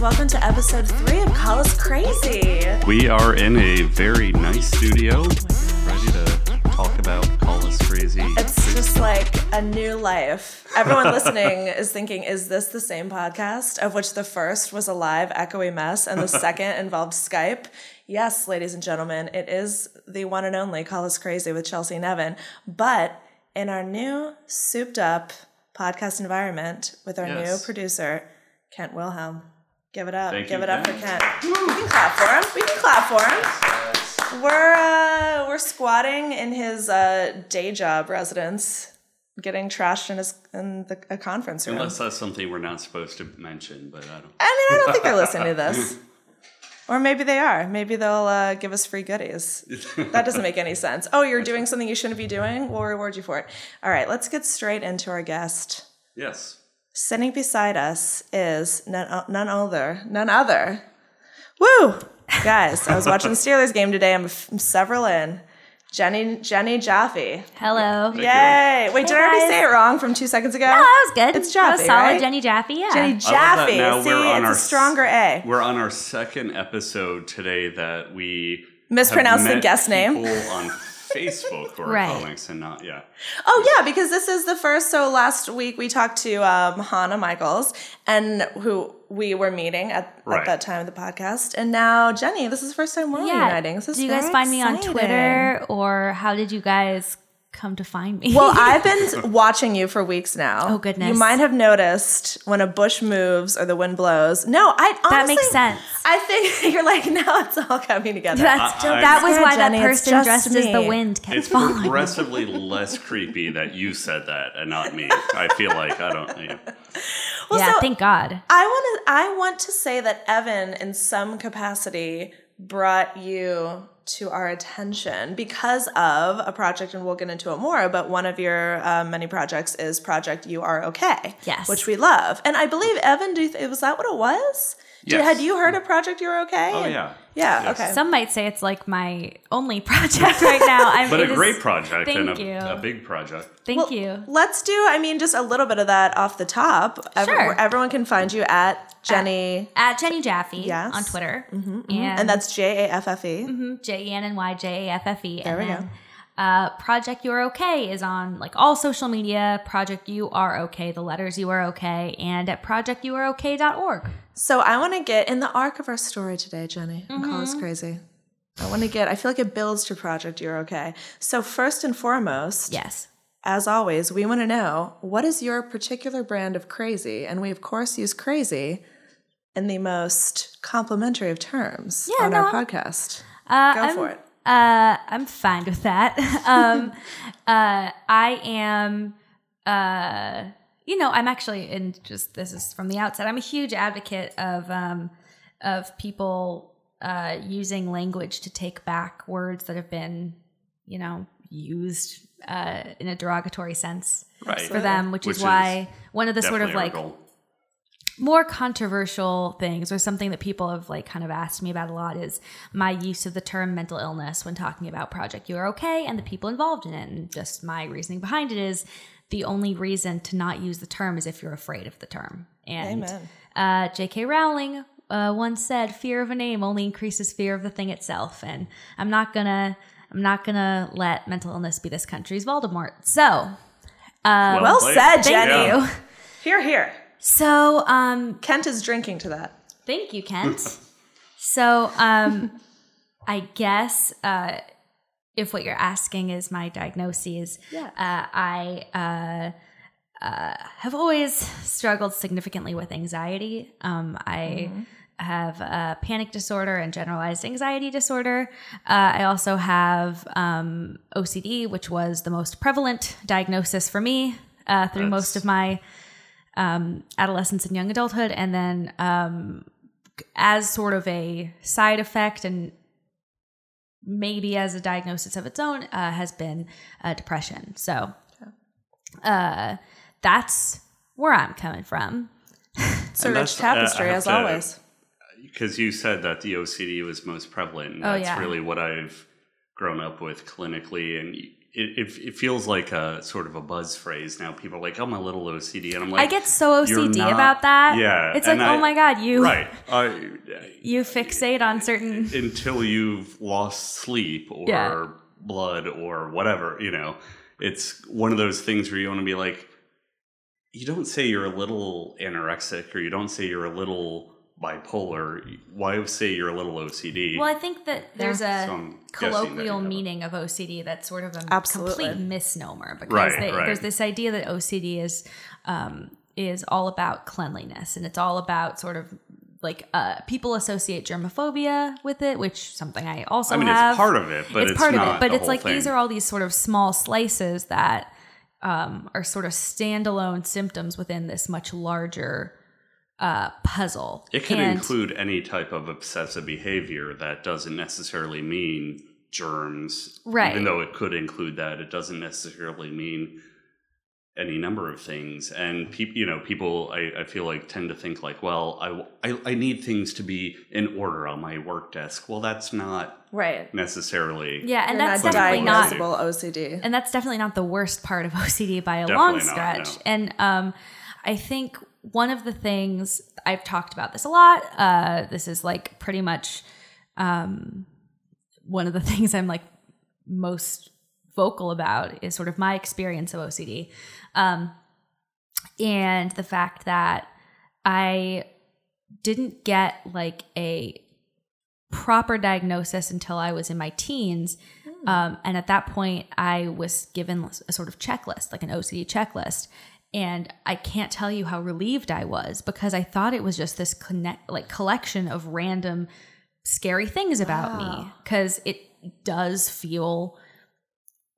welcome to episode three of Call Us Crazy. We are in a very nice studio, ready to talk about Call Us Crazy. It's just like a new life. Everyone listening is thinking, is this the same podcast of which the first was a live echoey mess and the second involved Skype? Yes, ladies and gentlemen, it is the one and only Call Us Crazy with Chelsea and Evan. But in our new souped up podcast environment with our new producer, Kent Wilhelm. Give it up. Thank Give you, it up for Kent. Kent. We can clap for him. We can clap for him. We're uh, we're squatting in his uh, day job residence, getting trashed in his in the, a conference room. Unless that's something we're not supposed to mention, but I don't. I mean, I don't think they're listening to this, or maybe they are. Maybe they'll uh, give us free goodies. That doesn't make any sense. Oh, you're doing something you shouldn't be doing. We'll reward you for it. All right, let's get straight into our guest. Yes. Sitting beside us is none, none other, none other. Woo! Guys, I was watching the Steelers game today. I'm, f- I'm several in. Jenny Jenny Jaffe. Hello. you. Yay! Wait, did I already guys. say it wrong from two seconds ago? No, that was good. It's That was Jaffe, solid. right? Jenny Jaffe, yeah. Jenny I love that Jaffe. now See, we're on it's our a stronger A. We're on our second episode today that we Mispronounced the guest name. on Facebook who are Right. calling us and not yeah. Oh yeah, because this is the first. So last week we talked to um, Hannah Michaels, and who we were meeting at, at that time of the podcast, and now Jenny. This is the first time we're yeah. uniting. This is Do you guys very find me on. Twitter or how did you guys come to find me? Well, I've been watching you for weeks now. Oh, goodness. You might have noticed when a bush moves or the wind blows. No, I honestly, That makes sense. I think you're like now it's all coming together. That's, I- that was why Jenny, that person just dressed as the me. wind kept It's following. progressively less creepy that you said that and not me. I feel like I don't. Yeah. Well, yeah, so- thank God. I want to. I want to say that Evan, in some capacity, brought you to our attention because of a project, and we'll get into it more. But one of your um, many projects is Project You Are Okay, Yes. which we love. And I believe Evan, do you th- was that what it was? Did- Yes. had you heard of Project You're Okay? Oh yeah. yeah. Yes. Okay. Some might say it's like my only project right now. I'm, But it a is- great project Thank and a, you. a big project. Thank Well, you. Let's do. I mean, just a little bit of that off the top. Every- Sure. everyone can find you at Jenny, At Jenny Jaffe Yes. on Twitter. Mm-hmm, mm-hmm. And, and that's J A F F E. Mm-hmm, J E N N Y J A F F E. There we go. Uh, Project You Are Okay is on like all social media. Project You Are Okay, the letters U R O K, and at projecturok.org. So I want to get in the arc of our story today, Jenny. Call Mm-hmm. us crazy. I want to get. I feel like it builds to project. You're okay. So first and foremost, Yes. as always, we want to know what is your particular brand of crazy, and we of course use crazy in the most complimentary of terms Yeah, on no, our I'm- podcast. Uh, Go I'm, for it. Uh, I'm fine with that. um, uh, I am, uh, you know, I'm actually, and just this is from the outset, I'm a huge advocate of, um, of people, uh, using language to take back words that have been, you know, used, uh, in a derogatory sense Right. for them, which, Which is is why one of the sort of like. More controversial things or something that people have like kind of asked me about a lot is my use of the term mental illness when talking about project you are okay and the people involved in it and just my reasoning behind it is the only reason to not use the term is if you're afraid of the term and Amen. uh, jk rowling uh, once said fear of a name only increases fear of the thing itself and i'm not gonna i'm not gonna let mental illness be this country's voldemort so Well played. said, thank Jenny. you Hear, hear. So um Kent is drinking to that. Thank you, Kent. so, um, I guess uh, if what you're asking is my diagnoses, Yeah. uh, I uh, uh, have always struggled significantly with anxiety. Um, I have a panic disorder and generalized anxiety disorder. Uh, I also have um, OCD, which was the most prevalent diagnosis for me uh, through most of my um, adolescence and young adulthood, and then um, as sort of a side effect and maybe as a diagnosis of its own uh, has been uh, depression. So uh, that's where I'm coming from. It's a rich that's- uh, tapestry, as to- always. because you said that the OCD was most prevalent. And Oh, that's yeah. really what I've grown up with clinically, and y- it, it, it feels like a sort of a buzz phrase now. People are like, "I'm a little OCD," and I'm like, I get so OCD not- about that. Yeah, It's like, and oh my God, you right uh, you fixate on certain until you've lost sleep or Yeah. blood or whatever. You know, it's one of those things where you want to be like, you don't say you're a little anorexic or you don't say you're a little bipolar. Why say you're a little OCD? Well, I think that there's a So I'm guessing that you colloquial meaning of OCD that's sort of a Absolutely. complete misnomer because Right, they, right. there's this idea that OCD is um, is all about cleanliness and it's all about sort of like uh, people associate germophobia with it, which something I also I mean, have. it's part of it, but it's, part not of it, but it's whole like these are all these sort of small slices that um, are sort of standalone symptoms within this much larger uh, puzzle. It can And- include any type of obsessive behavior that doesn't necessarily mean germs. Right. Even though it could include that, it doesn't necessarily mean any number of things. And people, you know, people I, I feel like tend to think like, well, I, I I need things to be in order on my work desk. Well, that's not Right. necessarily. yeah, and You're that's not definitely not diagnosable OCD. and that's definitely not the worst part of OCD by a Definitely long not, stretch. no. And um, I think one of the things I've talked about this a lot. Uh, this is like pretty much um, one of the things I'm like most vocal about is sort of my experience of OCD, um, and the fact that I didn't get like a proper diagnosis until I was in my teens. Um, and at that point, I was given a sort of checklist, like an OCD checklist. And I can't tell you how relieved I was because I thought it was just this connect, like collection of random scary things about me because it does feel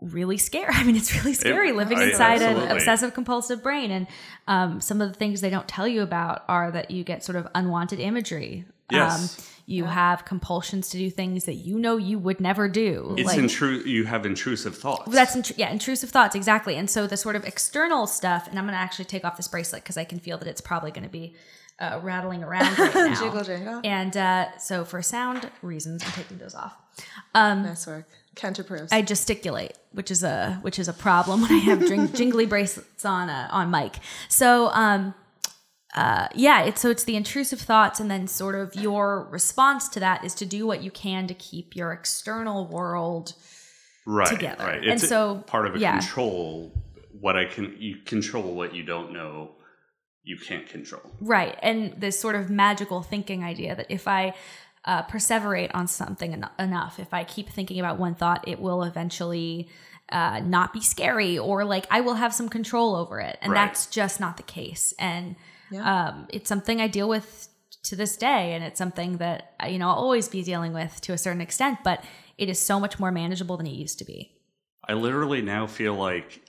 really scary. I mean, it's really scary living I- inside an obsessive compulsive brain. And um, some of the things they don't tell you about are that you get sort of unwanted imagery. Yes. Um, you have compulsions to do things that you know you would never do. It's like, intru- You have intrusive thoughts. that's intru- yeah, intrusive thoughts exactly. And so the sort of external stuff, and I'm going to actually take off this bracelet because I can feel that it's probably going to be uh, rattling around right now. Jiggle jangle. And uh, so for sound reasons, I'm taking those off. Um, Nice work. Kent approves. I gesticulate, which is a which is a problem when I have jing- jingly bracelets on uh, on mic. So um, uh, yeah, it's so it's the intrusive thoughts, and then sort of your response to that is to do what you can to keep your external world. right, together. Right. And It's a- so, part of a yeah. control. What I can you control what you don't know, you can't control. Right. And this sort of magical thinking idea that if I uh, perseverate on something en- enough, if I keep thinking about one thought, it will eventually uh, not be scary or like I will have some control over it. And Right. that's just not the case. And Yeah. um, it's something I deal with to this day. And it's something that, you know, I'll always be dealing with to a certain extent, but it is so much more manageable than it used to be. I literally now feel like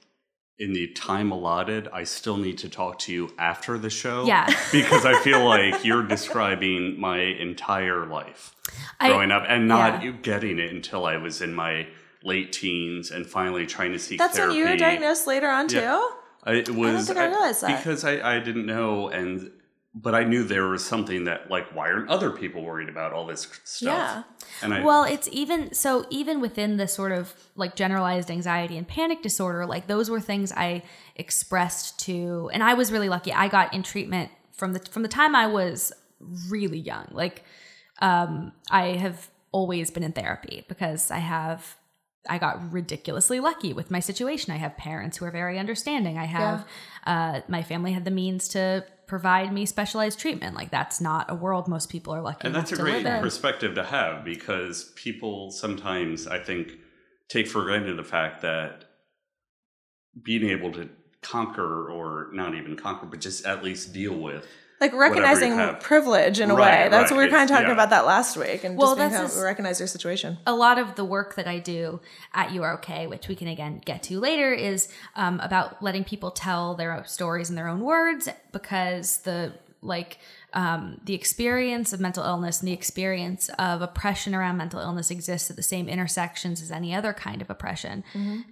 in the time allotted, I still need to talk to you after the show. Yeah. because I feel like you're describing my entire life I- growing up and not yeah. you getting it until I was in my late teens and finally trying to seek That's when you were diagnosed later on too. I, it was think I realized that. because I, I didn't know and but I knew there was something that like why aren't other people worried about all this stuff? Yeah. And I Well, it's even so even within the sort of like generalized anxiety and panic disorder, like those were things I expressed to and I was really lucky. I got in treatment from the from the time I was really young. Like um I have always been in therapy because I have I got ridiculously lucky with my situation. I have parents who are very understanding. I have uh, my family had the means to provide me specialized treatment. Like that's not a world most people are lucky in. And that's a to great perspective to have because people sometimes, I think, take for granted the fact that being able to conquer or not even conquer, but just at least deal with. Like recognizing privilege in a Right, way. That's what we were kind of talking yeah. about that last week, and Well, just being that's how recognize your situation. a lot of the work that I do at You Are Okay, which we can again get to later, is um, about letting people tell their own stories in their own words because the like um, the experience of mental illness and the experience of oppression around mental illness exists at the same intersections as any other kind of oppression.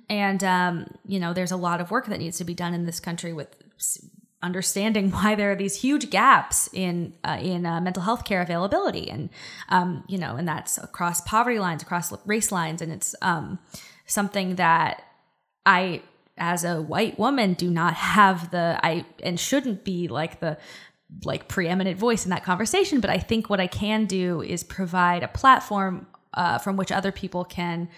And, um, you know, there's a lot of work that needs to be done in this country with s- understanding why there are these huge gaps in uh, in uh, mental health care availability. And um, you know and that's across poverty lines across race lines. And it's um, something that I as a white woman do not have the I and shouldn't be like the like preeminent voice in that conversation. But I think what I can do is provide a platform uh, from which other people can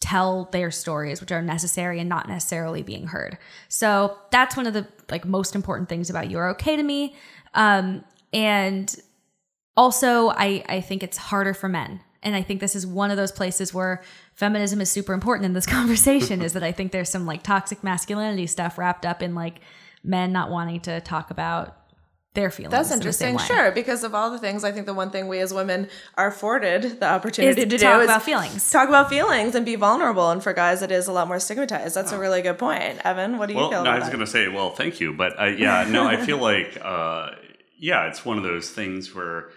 tell their stories which are necessary and not necessarily being heard. So that's one of the like most important things about you're okay to me. Um, and also I, I think it's harder for men. And i think this is one of those places where feminism is super important in this conversation is that i think there's some like toxic masculinity stuff wrapped up in like men not wanting to talk about their feelings That's in the same interesting. way. Sure, because of all the things, I think the one thing we as women are afforded the opportunity Is to talk do about is feelings. talk about feelings and be vulnerable. And for guys, it is a lot more stigmatized. That's a really good point, Evan. What do you Well, feel no, I was going to say, well, thank you, but I, yeah, no, I feel like, uh, yeah, it's one of those things where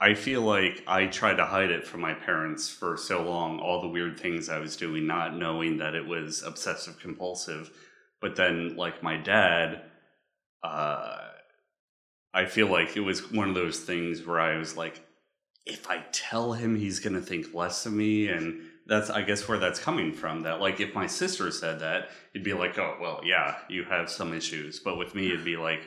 I feel like I tried to hide it from my parents for so long, all the weird things I was doing, not knowing that it was obsessive compulsive. But then, like my dad, uh, I feel like it was one of those things where I was like, if I tell him, he's going to think less of me. And that's, I guess, where that's coming from. That, like, if my sister said that, it'd be like, oh, well, yeah, you have some issues. But with me, it'd be like,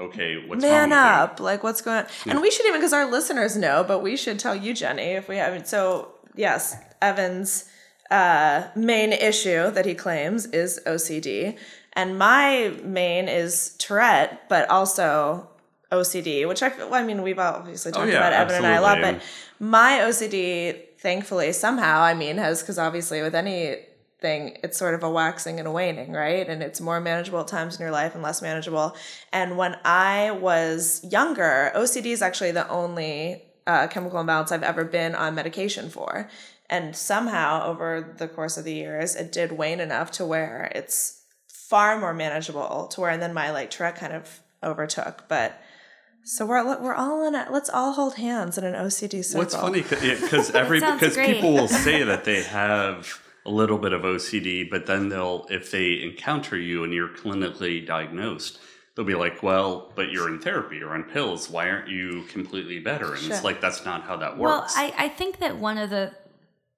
okay, what's Man with you? up. Like, what's going on? And we should even, because our listeners know, but we should tell you, Jenny, if we haven't. So, yes, Evan's uh, main issue that he claims is OCD. And my main is Tourette, but also OCD, which I, well, I mean, we've obviously talked Oh, yeah, about Evan and I a lot, but my OCD, thankfully, somehow, I mean, has, because obviously with anything, it's sort of a waxing and a waning, right? And it's more manageable at times in your life and less manageable. And when I was younger, OCD is actually the only uh, chemical imbalance I've ever been on medication for. And somehow, over the course of the years, it did wane enough to where it's far more manageable to where, and then my like Tourette kind of overtook. But so we're we're all in it. Let's all hold hands in an OCD circle. What's funny because every because people will say that they have a little bit of OCD, but then they'll if they encounter you and you're clinically diagnosed, they'll be like, "Well, but you're in therapy or on pills. Why aren't you completely better?" And Sure. it's like that's not how that works. Well, works. I, I think that one of the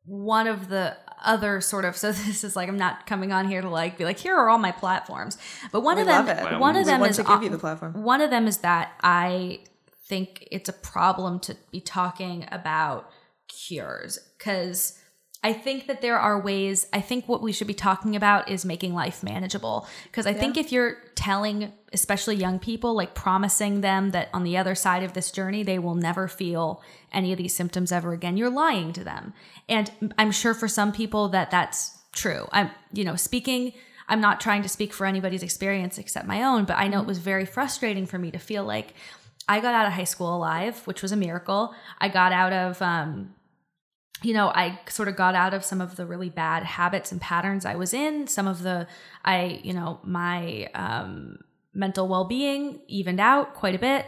one of the other sort of so this is like I'm not coming on here to like be like here are all my platforms, but one We of them love one of them is to give you the platform. One of them is that I think it's a problem to be talking about cures because I think that there are ways. I think what we should be talking about is making life manageable. Because I think if you're telling, especially young people, like promising them that on the other side of this journey, they will never feel any of these symptoms ever again, you're lying to them. And I'm sure for some people that that's true. I'm, you know, speaking. I'm not trying to speak for anybody's experience except my own, but I know it was very frustrating for me to feel like I got out of high school alive, which was a miracle. I got out of um, you know, I sort of got out of some of the really bad habits and patterns I was in. Some of the, I, you know, my um, mental well being evened out quite a bit.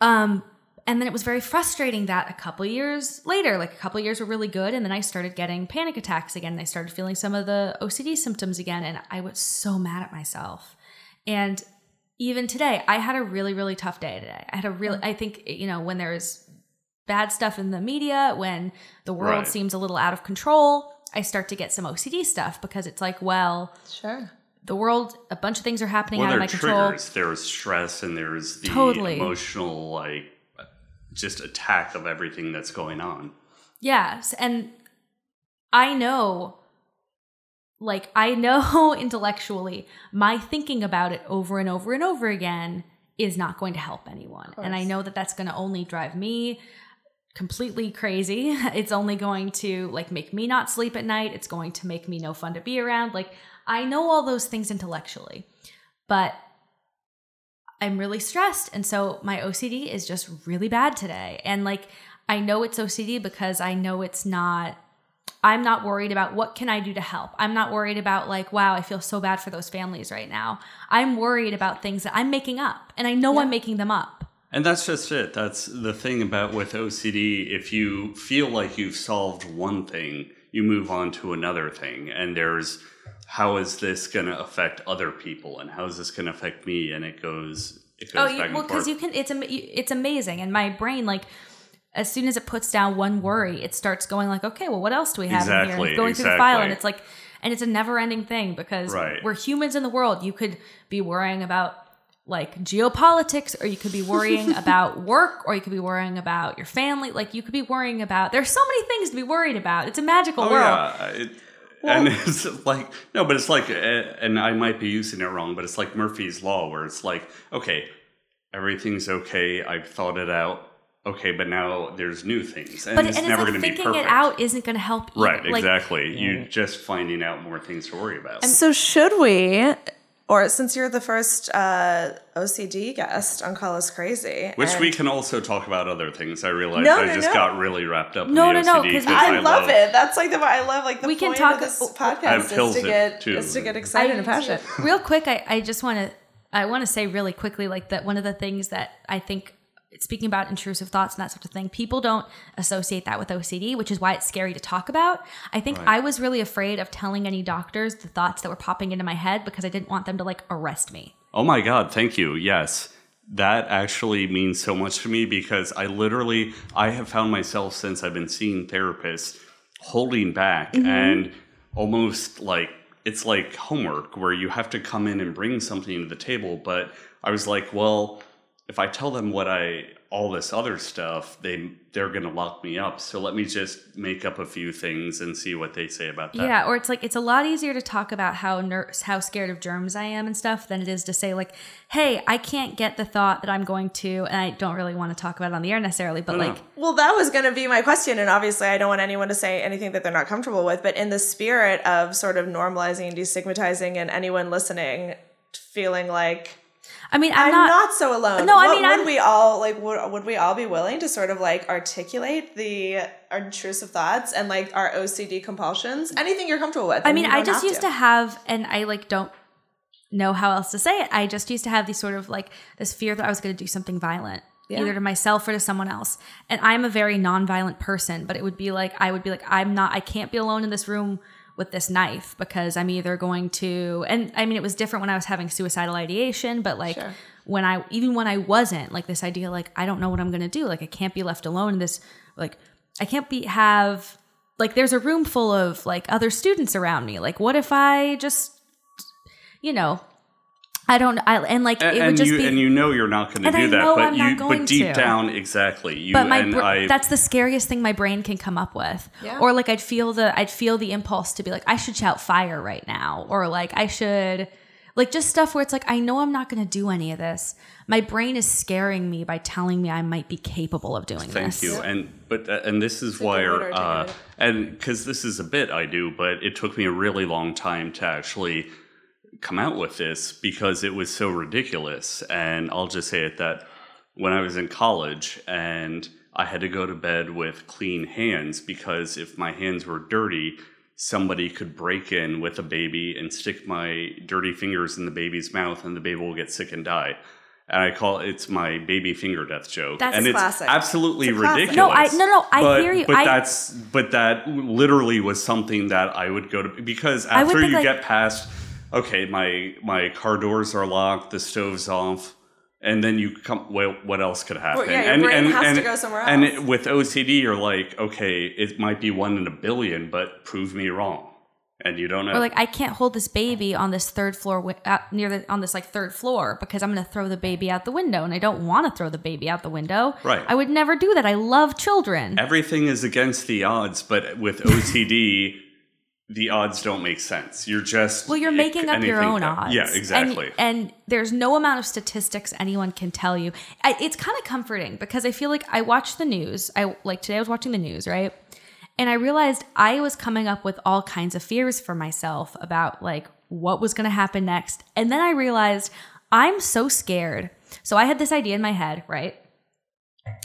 Um, and then it was very frustrating that a couple years later, like a couple years were really good. And then I started getting panic attacks again. And I started feeling some of the OCD symptoms again. And I was so mad at myself. And even today, I had a really, really tough day today. I had a really, I think, you know, when there's bad stuff in the media, when the world Right. seems a little out of control, I start to get some OCD stuff because it's like, well, Sure. the world, a bunch of things are happening well, out of my are control. There's stress and there's the Totally. emotional like just attack of everything that's going on. Yes. And I know, like, I know intellectually, my thinking about it over and over and over again is not going to help anyone. And I know that that's going to only drive me completely crazy. It's only going to, like, make me not sleep at night. It's going to make me no fun to be around. Like, I know all those things intellectually, but I'm really stressed. And so my OCD is just really bad today. And like, I know it's OCD because I know it's not, I'm not worried about what can I do to help. I'm not worried about like, wow, I feel so bad for those families right now. I'm worried about things that I'm making up and I know I'm making them up. And that's just it. That's the thing about with OCD. If you feel like you've solved one thing, you move on to another thing. And there's how is this going to affect other people, and how is this going to affect me? And it goes, it goes Oh, you, well, because you can. It's it's amazing, and my brain like as soon as it puts down one worry, it starts going like, okay, well, what else do we have in here? Exactly, And going through the file, and it's like, and it's a never ending thing because Right. we're humans in the world. You could be worrying about like geopolitics, or you could be worrying about work, or you could be worrying about your family. Like you could be worrying about. There's so many things to be worried about. It's a magical Oh world. yeah, it, and it's like no, but it's like, uh, and I might be using it wrong, but it's like Murphy's law, where it's like, okay, everything's okay. I've thought it out. Okay, but now there's new things, and But it's and never like going to be thinking perfect. it out isn't going to help. Either. Right, Like, exactly. You just finding out more things to worry about. And so should we, or since you're the first uh, OCD guest on Call Us Crazy, Which and- we can also talk about other things. I realized No, I no, just no. got really wrapped up No, in the no, no, because I, love, it. That's like the I love like the We can talk- of this I podcast have is to get too. is to get excited I, and passionate. Real quick, I, I just want to I want to say really quickly like that one of the things that I think speaking about intrusive thoughts and that sort of thing, people don't associate that with OCD, which is why it's scary to talk about. I think I was really afraid of telling any doctors the thoughts that were popping into my head because I didn't want them to like arrest me. Oh my God, thank you. Yes. That actually means so much to me because I literally I have found myself since I've been seeing therapists holding back mm-hmm. and almost like it's like homework where you have to come in and bring something to the table. But I was like, well, if I tell them what I all this other stuff, they they're gonna lock me up. So let me just make up a few things and see what they say about that. Yeah, or it's like it's a lot easier to talk about how ner- how scared of germs I am and stuff than it is to say like, "Hey, I can't get the thought that I'm going to," and I don't really want to talk about it on the air necessarily, but No. like Well, that was going to be my question, and obviously, I don't want anyone to say anything that they're not comfortable with. But in the spirit of sort of normalizing and destigmatizing, and anyone listening feeling like I mean, I'm, I'm not, not, so alone. No, I mean, would I'm- we all like? Would, would we all be willing to sort of like articulate the our intrusive thoughts and like our OCD compulsions? Anything you're comfortable with. I mean, I just used to. have, and I like don't know how else to say it. I just used to have these sort of like this fear that I was going to do something violent, Yeah. either to myself or to someone else. And I'm a very nonviolent person, but it would be like I would be like I'm not. I can't be alone in this room with this knife because I'm either going to. And I mean, it was different when I was having suicidal ideation, but like. Sure. When I even when I wasn't like this idea like I don't know what I'm gonna do like I can't be left alone in this like I can't be have like there's a room full of like other students around me like what if i just you know i don't i and like And, it would and just you be and you know you're not going to And I do that, know but I'm not you going but deep to. down exactly you but my and br- I that's the scariest thing my brain can come up with Yeah. or like i'd feel the i'd feel the impulse to be like i should shout fire right now or like i should like just stuff where it's like i know i'm not going to do any of this my brain is scaring me by telling me i might be capable of doing Thank this Thank you. And but uh, and this is why, good way uh, and because this is a bit I do, but it took me a really long time to actually come out with this because it was so ridiculous. And I'll just say it that when I was in college and I had to go to bed with clean hands because if my hands were dirty, somebody could break in with a baby and stick my dirty fingers in the baby's mouth and the baby will get sick and die. And I call it's my baby finger death joke. That's and it's classic. absolutely It's ridiculous. No, I- no, no, I but, hear you. But I- that's but that literally was something that I would go to because after you like- get past okay, my my car doors are locked, the stove's off, and then you come. Well, what else could happen? yeah, your and, brain and, has and, to go somewhere And else. it- with OCD, you're like, okay, it might be one in a billion, but prove me wrong, and you don't know. Or like I can't hold this baby on this third floor wi- uh, near the on this like third floor because I'm going to throw the baby out the window and I don't want to throw the baby out the window. Right. I would never do that. I love children. Everything is against the odds, but with OCD. The odds don't make sense. You're just well, you're it- making up your own can- odds. Yeah, exactly. And, and there's no amount of statistics anyone can tell you. I, it's kind of comforting because I feel like I watch the news. I like today I was watching the news, right? And I realized I was coming up with all kinds of fears for myself about like what was going to happen next. And then I realized I'm so scared. So I had this idea in my head, right?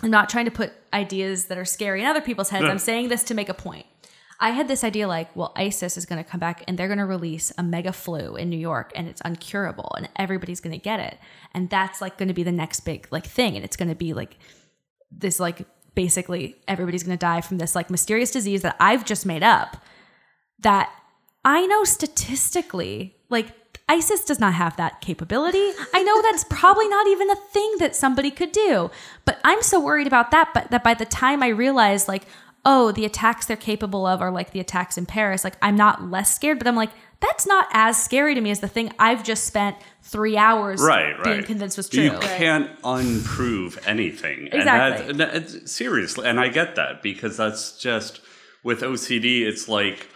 I'm not trying to put ideas that are scary in other people's heads. Yeah. I'm saying this to make a point. I had this idea like, well, ISIS is going to come back and they're going to release a mega flu in New York and it's uncurable and everybody's going to get it. And that's like going to be the next big like thing. And it's going to be like this like basically everybody's going to die from this like mysterious disease that I've just made up that I know statistically, like, ISIS does not have that capability. I know that's probably not even a thing that somebody could do. But I'm so worried about that but that by the time I realize like oh, the attacks they're capable of are like the attacks in Paris, like I'm not less scared, but I'm like that's not as scary to me as the thing I've just spent 3 hours right, being right. convinced was true. You can't unprove anything. Exactly. And that, that, seriously, and I get that because that's just with OCD. It's like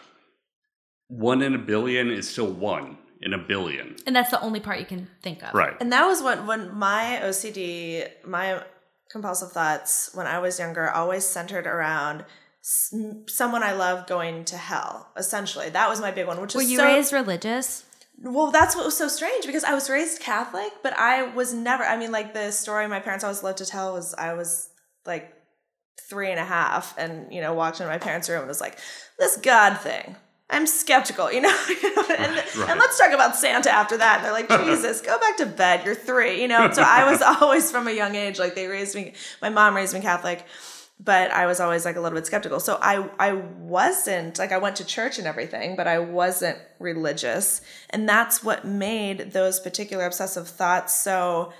one in a billion is still one in a billion. and that's the only part you can think of. Right. And that was when when my OCD, my compulsive thoughts when I was younger always centered around s- someone I love going to hell. Essentially, that was my big one. Which Were you so, raised religious? Well, that's what was so strange because I was raised Catholic, but I was never. I mean, like the story my parents always loved to tell was I was like three and a half, and you know, walked into my parents' room and was like, "This God thing." I'm skeptical, you know, and, Right. and let's talk about Santa after that. And they're like, Jesus, go back to bed. You're three, you know. So I was always from a young age, like they raised me. My mom raised me Catholic, but I was always like a little bit skeptical. So I I wasn't like I went to church and everything, but I wasn't religious, and that's what made those particular obsessive thoughts so.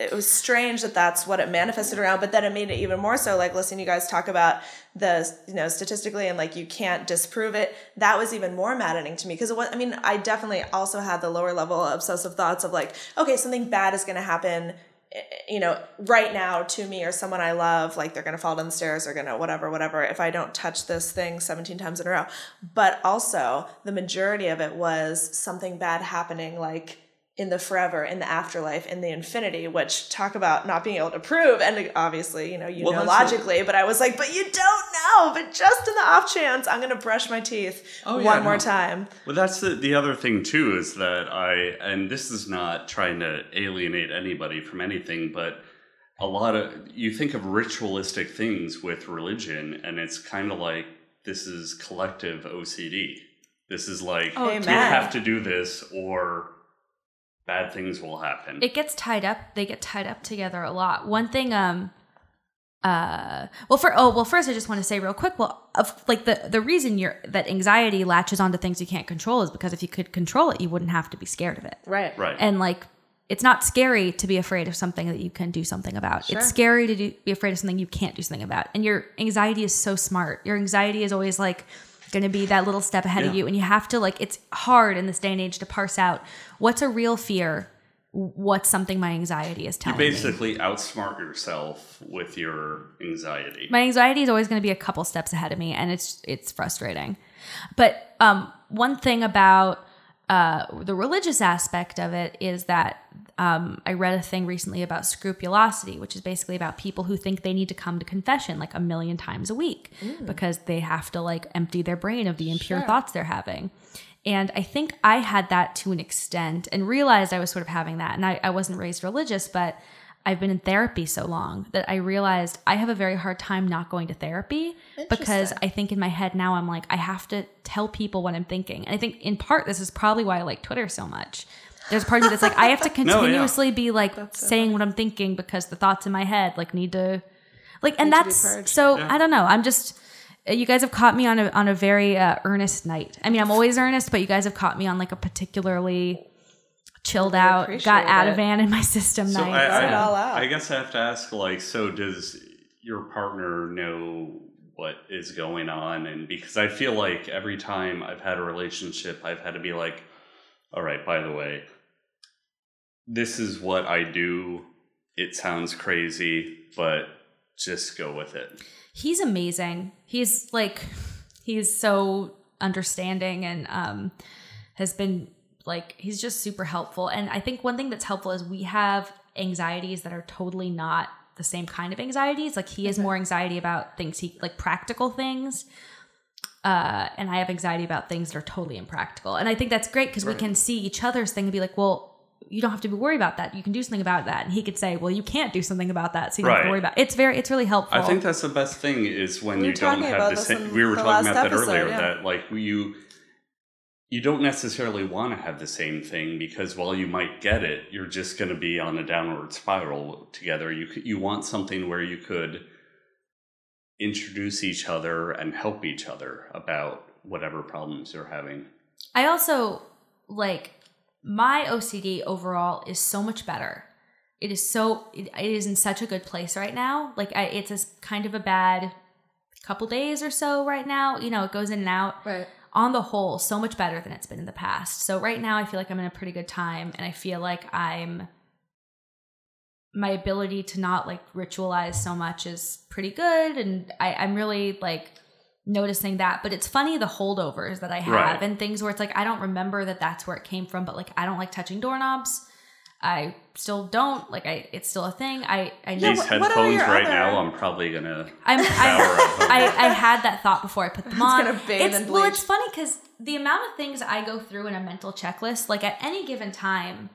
It was strange that that's what it manifested around, but then it made it even more so. Like listening to you guys talk about the you know statistically and like you can't disprove it. That was even more maddening to me because it was. I mean, I definitely also had the lower level obsessive thoughts of like, okay, something bad is going to happen eh, you know, right now to me or someone I love, like they're gonna fall down the stairs or gonna whatever, whatever, if I don't touch this thing 17 times in a row. But also, the majority of it was something bad happening, like in the forever, in the afterlife, in the infinity, which talk about not being able to prove. And obviously, you know, you Well, know that's a- logically, but I was like, but you don't know. But just in the off chance, I'm gonna brush my teeth Oh, yeah, one more no. time. Well, that's the, the other thing too is that I, and this is not trying to alienate anybody from anything, but a lot of you think of ritualistic things with religion, and it's kind of like this is collective OCD. This is like Oh, you have to do this, or bad things will happen. it gets tied up they get tied up together a lot one thing um uh well for oh well first i just want to say real quick well of like the the reason you're that anxiety latches onto things you can't control is because if you could control it you wouldn't have to be scared of it Right. right. and like it's not scary to be afraid of something that you can do something about Sure. it's scary to do, be afraid of something you can't do something about and your anxiety is so smart your anxiety is always like going to be that little step ahead of you and you have to like it's hard in this day and age to parse out what's a real fear what's something my anxiety is telling me. basically outsmart yourself with your anxiety. my anxiety is always going to be a couple steps ahead of me and it's it's frustrating. But um, one thing about uh, the religious aspect of it is that um, i read a thing recently about scrupulosity which is basically about people who think they need to come to confession like a million times a week because they have to like empty their brain of the impure Sure. thoughts they're having and I think I had that to an extent and realized I was sort of having that. And I, I wasn't raised religious, but I've been in therapy so long that I realized I have a very hard time not going to therapy because I think in my head now I'm like, I have to tell people what I'm thinking. And I think in part this is probably why I like Twitter so much. There's part of me that's like, I have to No, yeah. continuously be like saying what I'm thinking because the thoughts in my head like need to like and Need that's so Yeah. I don't know. I'm just uh, you guys have caught me on a on a very uh, earnest night. I mean, I'm always earnest, but you guys have caught me on like a particularly chilled out, appreciate got it. Ativan in my system So night. I, I, it all out. I guess I have to ask, like, so does your partner know what is going on? And because I feel like every time I've had a relationship, I've had to be like, all right, by the way, this is what I do. It sounds crazy, but just go with it. he's amazing. He's like he's so understanding and um has been like he's just super helpful. And I think one thing that's helpful is we have anxieties that are totally not the same kind of anxieties. Like he has more anxiety about things he like practical things. Uh, and I have anxiety about things that are totally impractical. And I think that's great because we can see each other's thing and be like, well, you don't have to be worried about that. You can do something about that. And he could say, well, you can't do something about that. So you don't have to worry about it. It's very, it's really helpful. I think that's the best thing is when We you don't have the this same. We were talking last about that earlier. yeah. That like you, you don't necessarily want to have the same thing because while you might get it, you're just going to be on a downward spiral together. You you want something where you could introduce each other and help each other about whatever problems you're having. I also like my OCD overall is so much better. It is so it, it is in such a good place right now. Like I, it's a kind of a bad couple days or so right now. You know, it goes in and out. Right. On the whole, so much better than it's been in the past. So right now, I feel like I'm in a pretty good time, and I feel like I'm my ability to not like ritualize so much is pretty good, and I, I'm really like noticing that. But it's funny the holdovers that I have Right. and things where it's like I don't remember that that's where it came from, but like I don't like touching doorknobs. I still don't like I. It's still a thing. I I Yeah, know These what- what headphones your right other- now, I'm probably gonna. I'm, Shower. I, I, I had that thought before I put them on. gonna bathe it's, in well, it's funny because the amount of things I go through in a mental checklist, like at any given time,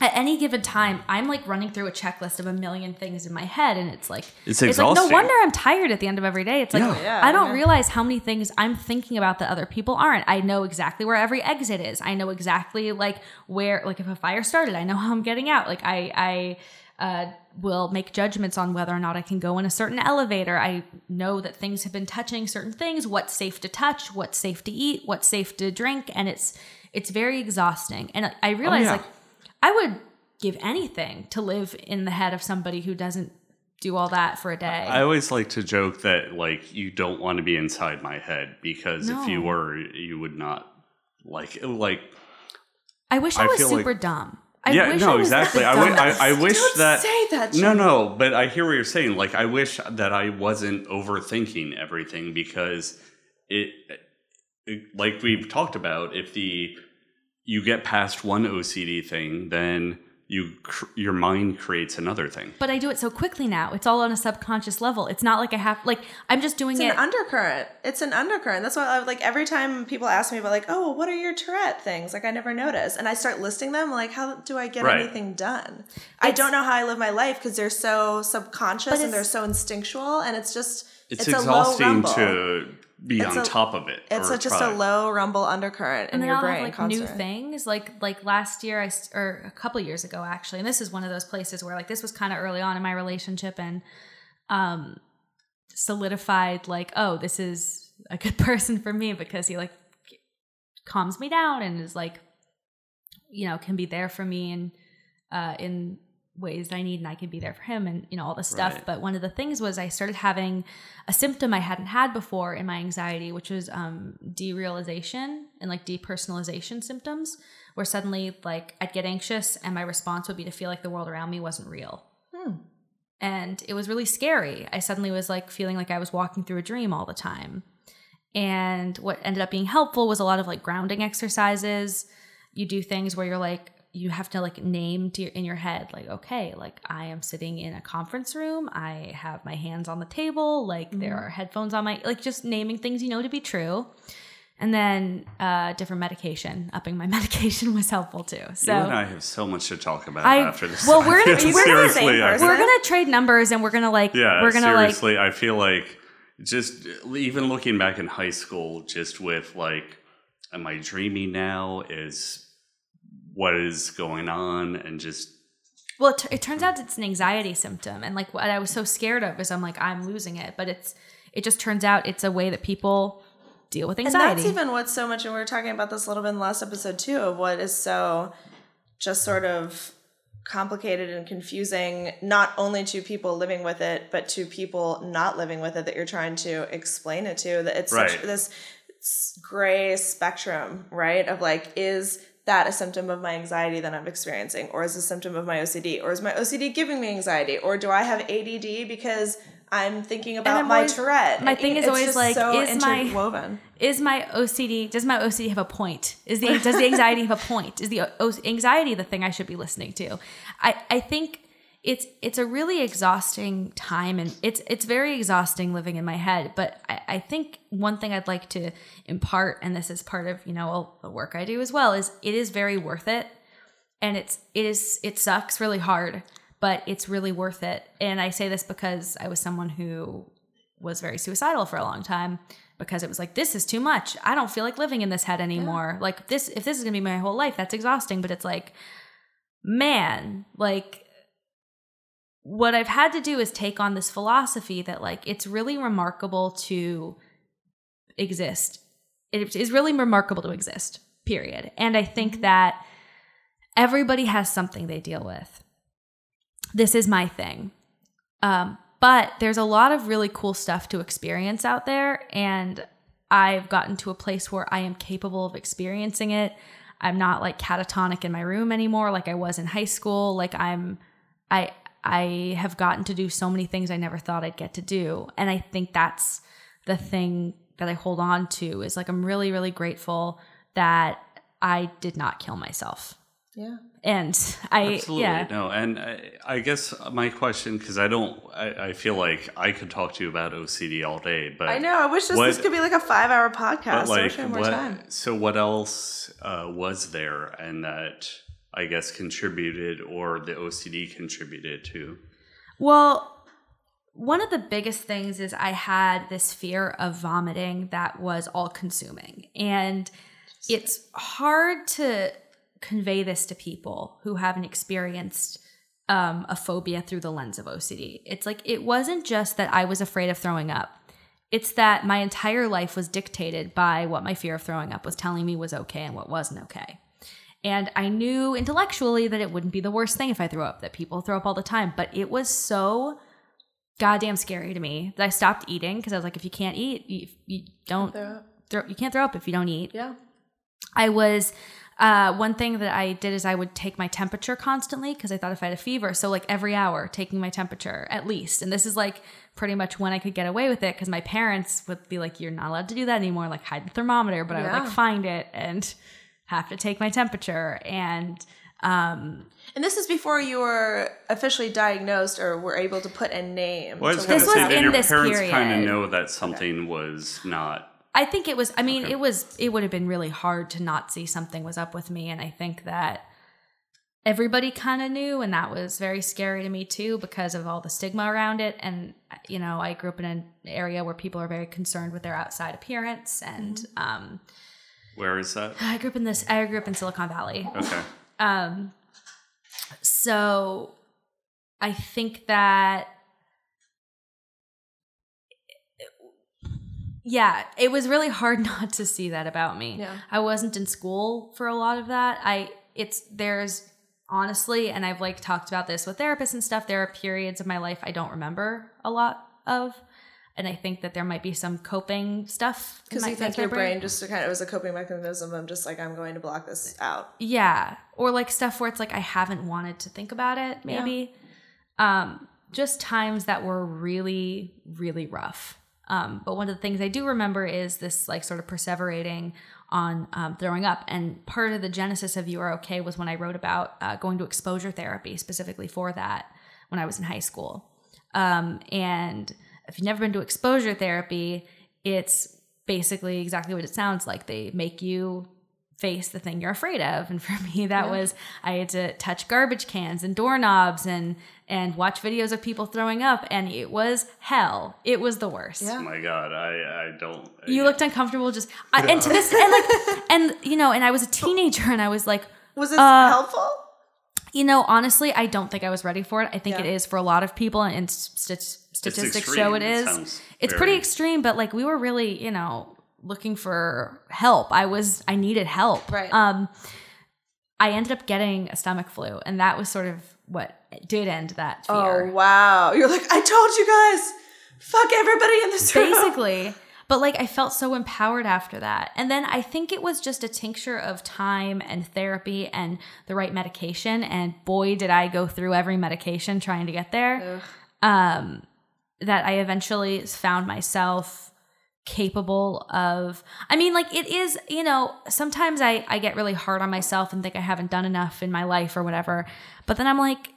at any given time, I'm like running through a checklist of a million things in my head, and it's like It's like no wonder I'm tired at the end of every day. It's like Yeah. Yeah, I don't yeah. realize how many things I'm thinking about that other people aren't. I know exactly where every exit is. I know exactly like where like if a fire started, I know how I'm getting out. Like I I uh, will make judgments on whether or not I can go in a certain elevator. I know that things have been touching certain things, what's safe to touch, what's safe to eat, what's safe to drink, and it's it's very exhausting. And I realize yeah. like I would give anything to live in the head of somebody who doesn't do all that for a day. I always like to joke that like you don't want to be inside my head because if you were, you would not like like. I wish I, I was super like- dumb. I yeah, wish no, I was exactly. that I, dumb. I, I wish Don't that. say that. No, no, but I hear what you're saying. Like, I wish that I wasn't overthinking everything because it, it- like we've talked about, if the you get past one OCD thing, then you cr- your mind creates another thing. But I do it so quickly now. It's all on a subconscious level. It's not like I have like I'm just doing It's it. an undercurrent. It's an undercurrent. That's why, I, like, every time people ask me about, like, oh, what are your Tourette things? Like, I never notice, and I start listing them. Like, how do I get Right. anything done? I don't know how I live my life because they're so subconscious and they're so instinctual, and it's just It's, a low exhausting to be It's on a- top of it. It's or a, just a low rumble undercurrent in and then your I'll brain. have like new things. Like like last year, I st- or a couple years ago actually, and this is one of those places where like this was kind of early on in my relationship and um solidified like oh this is a good person for me because he like calms me down and is like you know can be there for me and uh in ways that I need and I can be there for him and you know all this stuff Right. but one of the things was I started having a symptom I hadn't had before in my anxiety which was um derealization and like depersonalization symptoms where suddenly like I'd get anxious and my response would be to feel like the world around me wasn't real Hmm. and it was really scary. I suddenly was like feeling like I was walking through a dream all the time. And what ended up being helpful was a lot of like grounding exercises. You do things where you're like you have to like name to your, in your head like okay, like I am sitting in a conference room, I have my hands on the table, like there are headphones on my like just naming things you know to be true. And then uh different medication, upping my medication was helpful too. So you and I have so much to talk about I- after this. well, we're gonna- we're gonna- seriously. We're gonna trade numbers and we're gonna like Yeah, we're gonna like seriously, I feel like just even looking back in high school, just with like, am I dreaming now? Is what is going on? And just Well, it, t- it turns out it's an anxiety symptom, and like what I was so scared of is I'm like I'm losing it, but it's it just turns out it's a way that people deal with And anxiety. that's even what's so much, and we were talking about this a little bit in the last episode too, of what is so just sort of complicated and confusing, not only to people living with it, but to people not living with it that you're trying to explain it to. That it's such this gray spectrum, right? Of like, is that a symptom of my anxiety that I'm experiencing? Or is a symptom of my OCD? Or is my OCD giving me anxiety? Or do I have ADD because I'm thinking about I'm my always- Tourette? my thing is It's always like, so is my- is my OCD does my OCD have a point? Is the does the anxiety have a point? Is the o- anxiety the thing I should be listening to? I I think it's it's a really exhausting time and it's it's very exhausting living in my head. But I, I think one thing I'd like to impart, and this is part of you know the work I do as well, is it is very worth it, and it's it is it sucks really hard, but it's really worth it. And I say this because I was someone who was very suicidal for a long time because it was like this is too much. I don't feel like living in this head anymore. Like this if this is going to be my whole life, that's exhausting, but it's like man, like what I've had to do is take on this philosophy that like it's really remarkable to exist. It is really remarkable to exist. period. And I think that everybody has something they deal with. This is my thing. Um, but there's a lot of really cool stuff to experience out there. And I've gotten to a place where I am capable of experiencing it. I'm not like catatonic in my room anymore like I was in high school. Like I'm I I have gotten to do so many things I never thought I'd get to do. And I think that's the thing that I hold on to is like I'm really really grateful that I did not kill myself. Yeah. And I Absolutely yeah. no, and I, I guess my question because I don't, I, I feel like I could talk to you about OCD all day, but I know. I wish this, what- this could be like a five hour but podcast. I wish I had more what? time. So what else uh, was there, and that I guess contributed or the OCD contributed to? Well, one of the biggest things is I had this fear of vomiting that was all consuming. And it's hard to convey this to people who haven't experienced um, a phobia through the lens of OCD. It's like it wasn't just that I was afraid of throwing up. It's that my entire life was dictated by what my fear of throwing up was telling me was okay and what wasn't okay. And I knew intellectually that it wouldn't be the worst thing if I threw up, that people throw up all the time. But it was so goddamn scary to me that I stopped eating because I was like, if you can't eat, you, you don't Throw up. throw, you can't throw up if you don't eat. Yeah. I was uh, one thing that I did is I would take my temperature constantly because I thought if I had a fever, so like every hour taking my temperature at least. And this is like pretty much when I could get away with it because my parents would be like, "You're not allowed to do that anymore." Like hide the thermometer, but I would like find it and have to take my temperature and um And this is before you were officially diagnosed or were able to put a name. Well, I was to going This to was say, did in your this parents kind of know that something was not? I think it was I mean Okay. it was it would have been really hard to not see something was up with me and I think that everybody kind of knew and that was very scary to me too because of all the stigma around it and you know I grew up in an area where people are very concerned with their outside appearance and um Where is that? I grew up in this I grew up in Silicon Valley Okay. um, so I think that yeah, it was really hard not to see that about me. Yeah. I wasn't in school for a lot of that. I it's there's honestly, and I've like talked about this with therapists and stuff, there are periods of my life I don't remember a lot of. And I think that there might be some coping stuff. Because you think your brain just kind of was a coping mechanism of just like, I'm going to block this out. Yeah. Or like stuff where it's like I haven't wanted to think about it, maybe. Um, just times that were really, really rough. Um, but one of the things I do remember is this like sort of perseverating on um, throwing up. And part of the genesis of You Are Okay was when I wrote about uh, going to exposure therapy specifically for that when I was in high school. Um, and if you've never been to exposure therapy, it's basically exactly what it sounds like. They make you face the thing you're afraid of. And for me, that was I had to touch garbage cans and doorknobs and and watch videos of people throwing up, and it was hell. It was the worst. Yeah. Oh my god, I I don't. You looked uncomfortable, just I, and to this and like and you know, and I was a teenager, and I was like, Was this Uh, helpful? You know, honestly, I don't think I was ready for it. I think Yeah. it is for a lot of people, and st- statistics show it It is. sounds it's very- pretty extreme, but like we were really, you know, looking for help. I was, I needed help. Right. Um, I ended up getting a stomach flu, and that was sort of what did end that fear. Oh, wow. You're like, I told you guys, fuck everybody in this room. basically but like i felt so empowered after that. And then i think it was just a tincture of time and therapy and the right medication. And boy did i go through every medication trying to get there. Um that i eventually found myself capable of. I mean like it is you know sometimes i i get really hard on myself and think i haven't done enough in my life or whatever. But then i'm like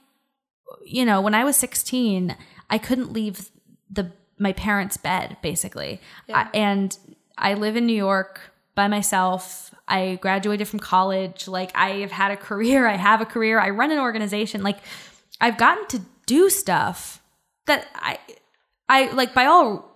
you know when i was 16 i couldn't leave the my parents bed basically. I, and i live in new york by myself. I graduated from college. Like i have had a career. I have a career. I run an organization. Like i've gotten to do stuff that i i like by all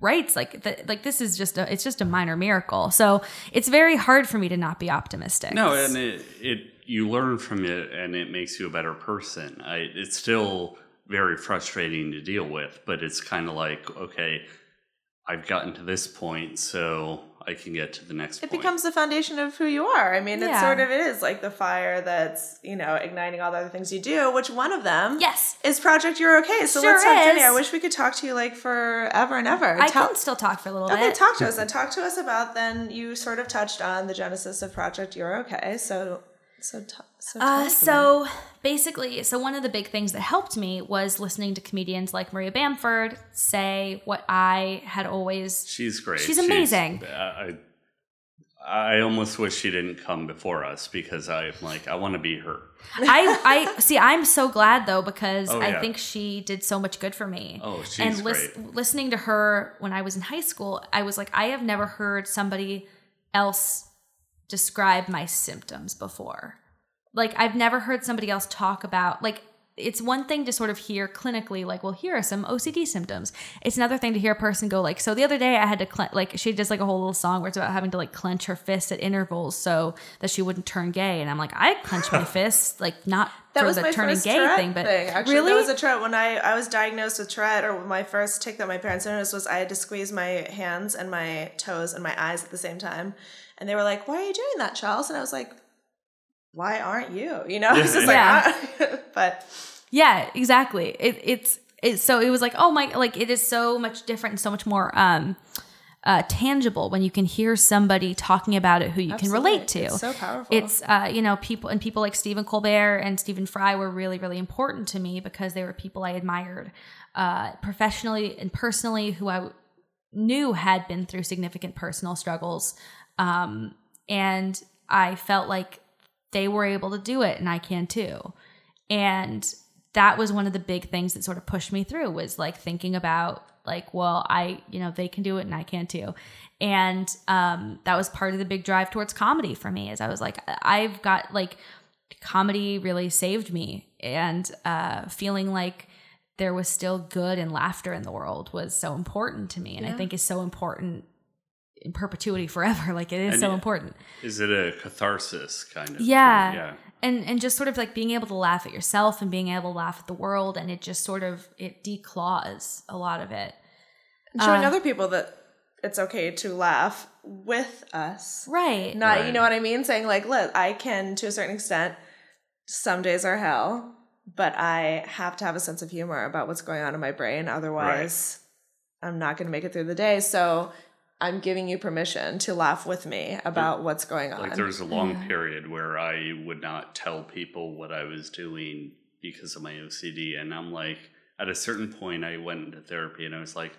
rights like th- like this is just a it's just a minor miracle. So it's very hard for me to not be optimistic. No, and it, it you learn from it, and it makes you a better person. I, it's still very frustrating to deal with, but it's kind of like okay, I've gotten to this point, so I can get to the next It point. becomes the foundation of who you are. I mean, it sort of is like the fire that's, you know, igniting all the other things you do, which one of them Yes. is Project You're Okay. So Sure let's talk, Jenny. I wish we could talk to you like forever and ever. I Tell- can still talk for a little Okay, bit. Okay, talk to us and talk to us about then you sort of touched on the genesis of Project You're Okay. So so t- so tell Uh, so basically, so one of the big things that helped me was listening to comedians like Maria Bamford say what I had always. She's great. She's amazing. I, I I almost wish she didn't come before us because I'm like I want to be her. I, I see. I'm so glad though because Oh, I yeah. think she did so much good for me. Oh, she's and lis- great. listening to her when I was in high school, I was like, I have never heard somebody else describe my symptoms before. Like I've never heard somebody else talk about like it's one thing to sort of hear clinically like well here are some OCD symptoms. It's another thing to hear a person go like so the other day I had to cle- like she does like a whole little song where it's about having to like clench her fists at intervals so that she wouldn't turn gay and I'm like I clench my fists like not That for was the my turning first gay Tourette thing but thing. Actually, really that was a Tourette when I I was diagnosed with Tourette, or my first tic that my parents noticed was I had to squeeze my hands and my toes and my eyes at the same time, and they were like, "Why are you doing that, Charles?" And I was like, "Why aren't you?" You know, it's just like, Yeah. "Ah." but Yeah, exactly. It, it's it's so it was like oh my like it is so much different and so much more um uh tangible when you can hear somebody talking about it who you can relate to. It's so powerful. It's uh you know people and people like Stephen Colbert and Stephen Fry were really really important to me because they were people I admired uh professionally and personally who I w- knew had been through significant personal struggles um and I felt like they were able to do it and I can too. And that was one of the big things that sort of pushed me through was like thinking about like, well, I, you know, they can do it and I can too. And um, that was part of the big drive towards comedy for me is I was like, I've got like comedy really saved me and uh, feeling like there was still good and laughter in the world was so important to me. And I think is so important in perpetuity forever. Like it is And so important. Is it a catharsis kind of? Yeah. Yeah. And and just sort of like being able to laugh at yourself and being able to laugh at the world and it just sort of it declaws a lot of it. And showing uh, other people that it's okay to laugh with us. Right. Not, you know what I mean? Saying like, look, I can to a certain extent. Some days are hell, but I have to have a sense of humor about what's going on in my brain. Otherwise, I'm not going to make it through the day. So I'm giving you permission to laugh with me about what's going on. Like there was a long Yeah. period where I would not tell people what I was doing because of my OCD, and I'm like, at a certain point, I went into therapy, and I was like,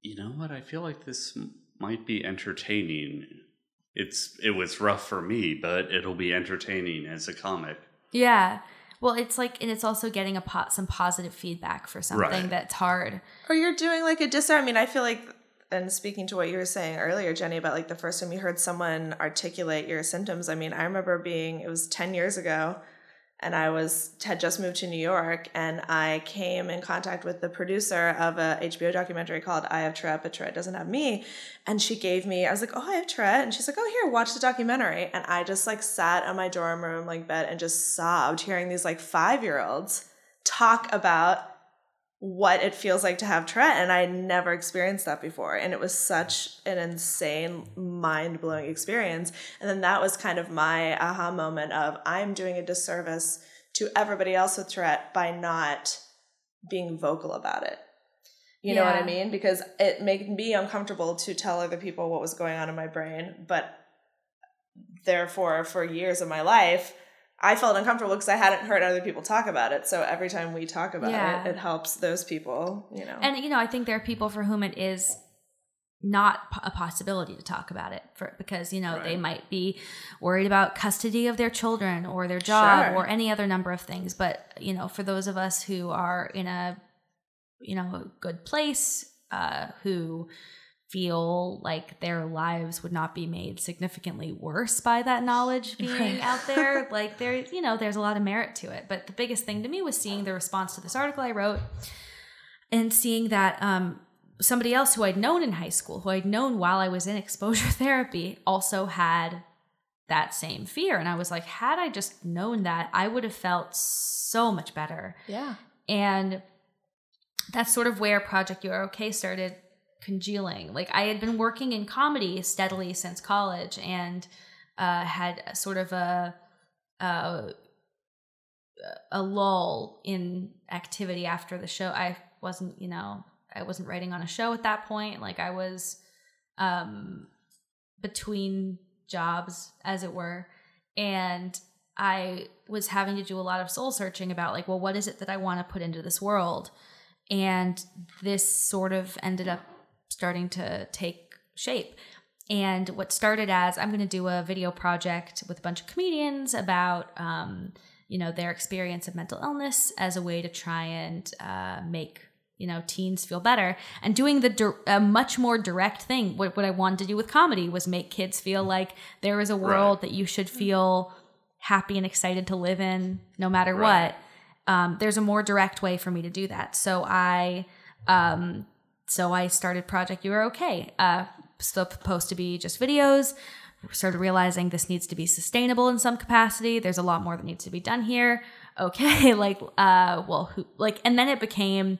you know what? I feel like this m- might be entertaining. It's it was rough for me, but it'll be entertaining as a comic. Yeah. Well, it's like and it's also getting a po- some positive feedback for something Right. that's hard. or you're doing like a dis. I mean, I feel like, and speaking to what you were saying earlier, Jenny, about like the first time you heard someone articulate your symptoms. I mean, I remember being it was ten years ago, and I was had just moved to New York, and I came in contact with the producer of a HBO documentary called "I Have Tourette, but Tourette Doesn't Have Me," and she gave me. I was like, "Oh, I have Tourette," and she's like, "Oh, here, watch the documentary," and I just like sat on my dorm room like bed and just sobbed, hearing these like five year olds talk about what it feels like to have Tourette, and I never experienced that before. And it was such an insane, mind blowing experience. And then that was kind of my aha moment of I'm doing a disservice to everybody else with Tourette by not being vocal about it. You know what I mean? Because it made me uncomfortable to tell other people what was going on in my brain, but therefore, for years of my life, I felt uncomfortable because I hadn't heard other people talk about it. So every time we talk about Yeah. it, it helps those people, you know. And you know, I think there are people for whom it is not a possibility to talk about it for because you know they might be worried about custody of their children or their job Sure. or any other number of things but you know for those of us who are in a you know a good place uh who feel like their lives would not be made significantly worse by that knowledge being Right. out there like there you know there's a lot of merit to it but the biggest thing to me was seeing the response to this article i wrote and seeing that um, somebody else who I'd known in high school, who I'd known while I was in exposure therapy, also had that same fear. And I was like, had I just known that, I would have felt so much better. yeah. And that's sort of where Project You're Okay started congealing. Like I had been working in comedy steadily since college and uh, had sort of a, a a lull in activity after the show. I wasn't, you know, I wasn't writing on a show at that point. Like I was um between jobs as it were and I was having to do a lot of soul searching about like, well, what is it that I want to put into this world? And this sort of ended up starting to take shape. And what started as I'm going to do a video project with a bunch of comedians about, um, you know, their experience of mental illness as a way to try and uh, make you know teens feel better and doing the a much more direct thing what, what i wanted to do with comedy was make kids feel like there is a world Right. that you should feel happy and excited to live in no matter Right. what um, there's a more direct way for me to do that so i um, so i started project you are okay uh, still supposed to be just videos started realizing this needs to be sustainable in some capacity there's a lot more that needs to be done here okay like uh well who like and then it became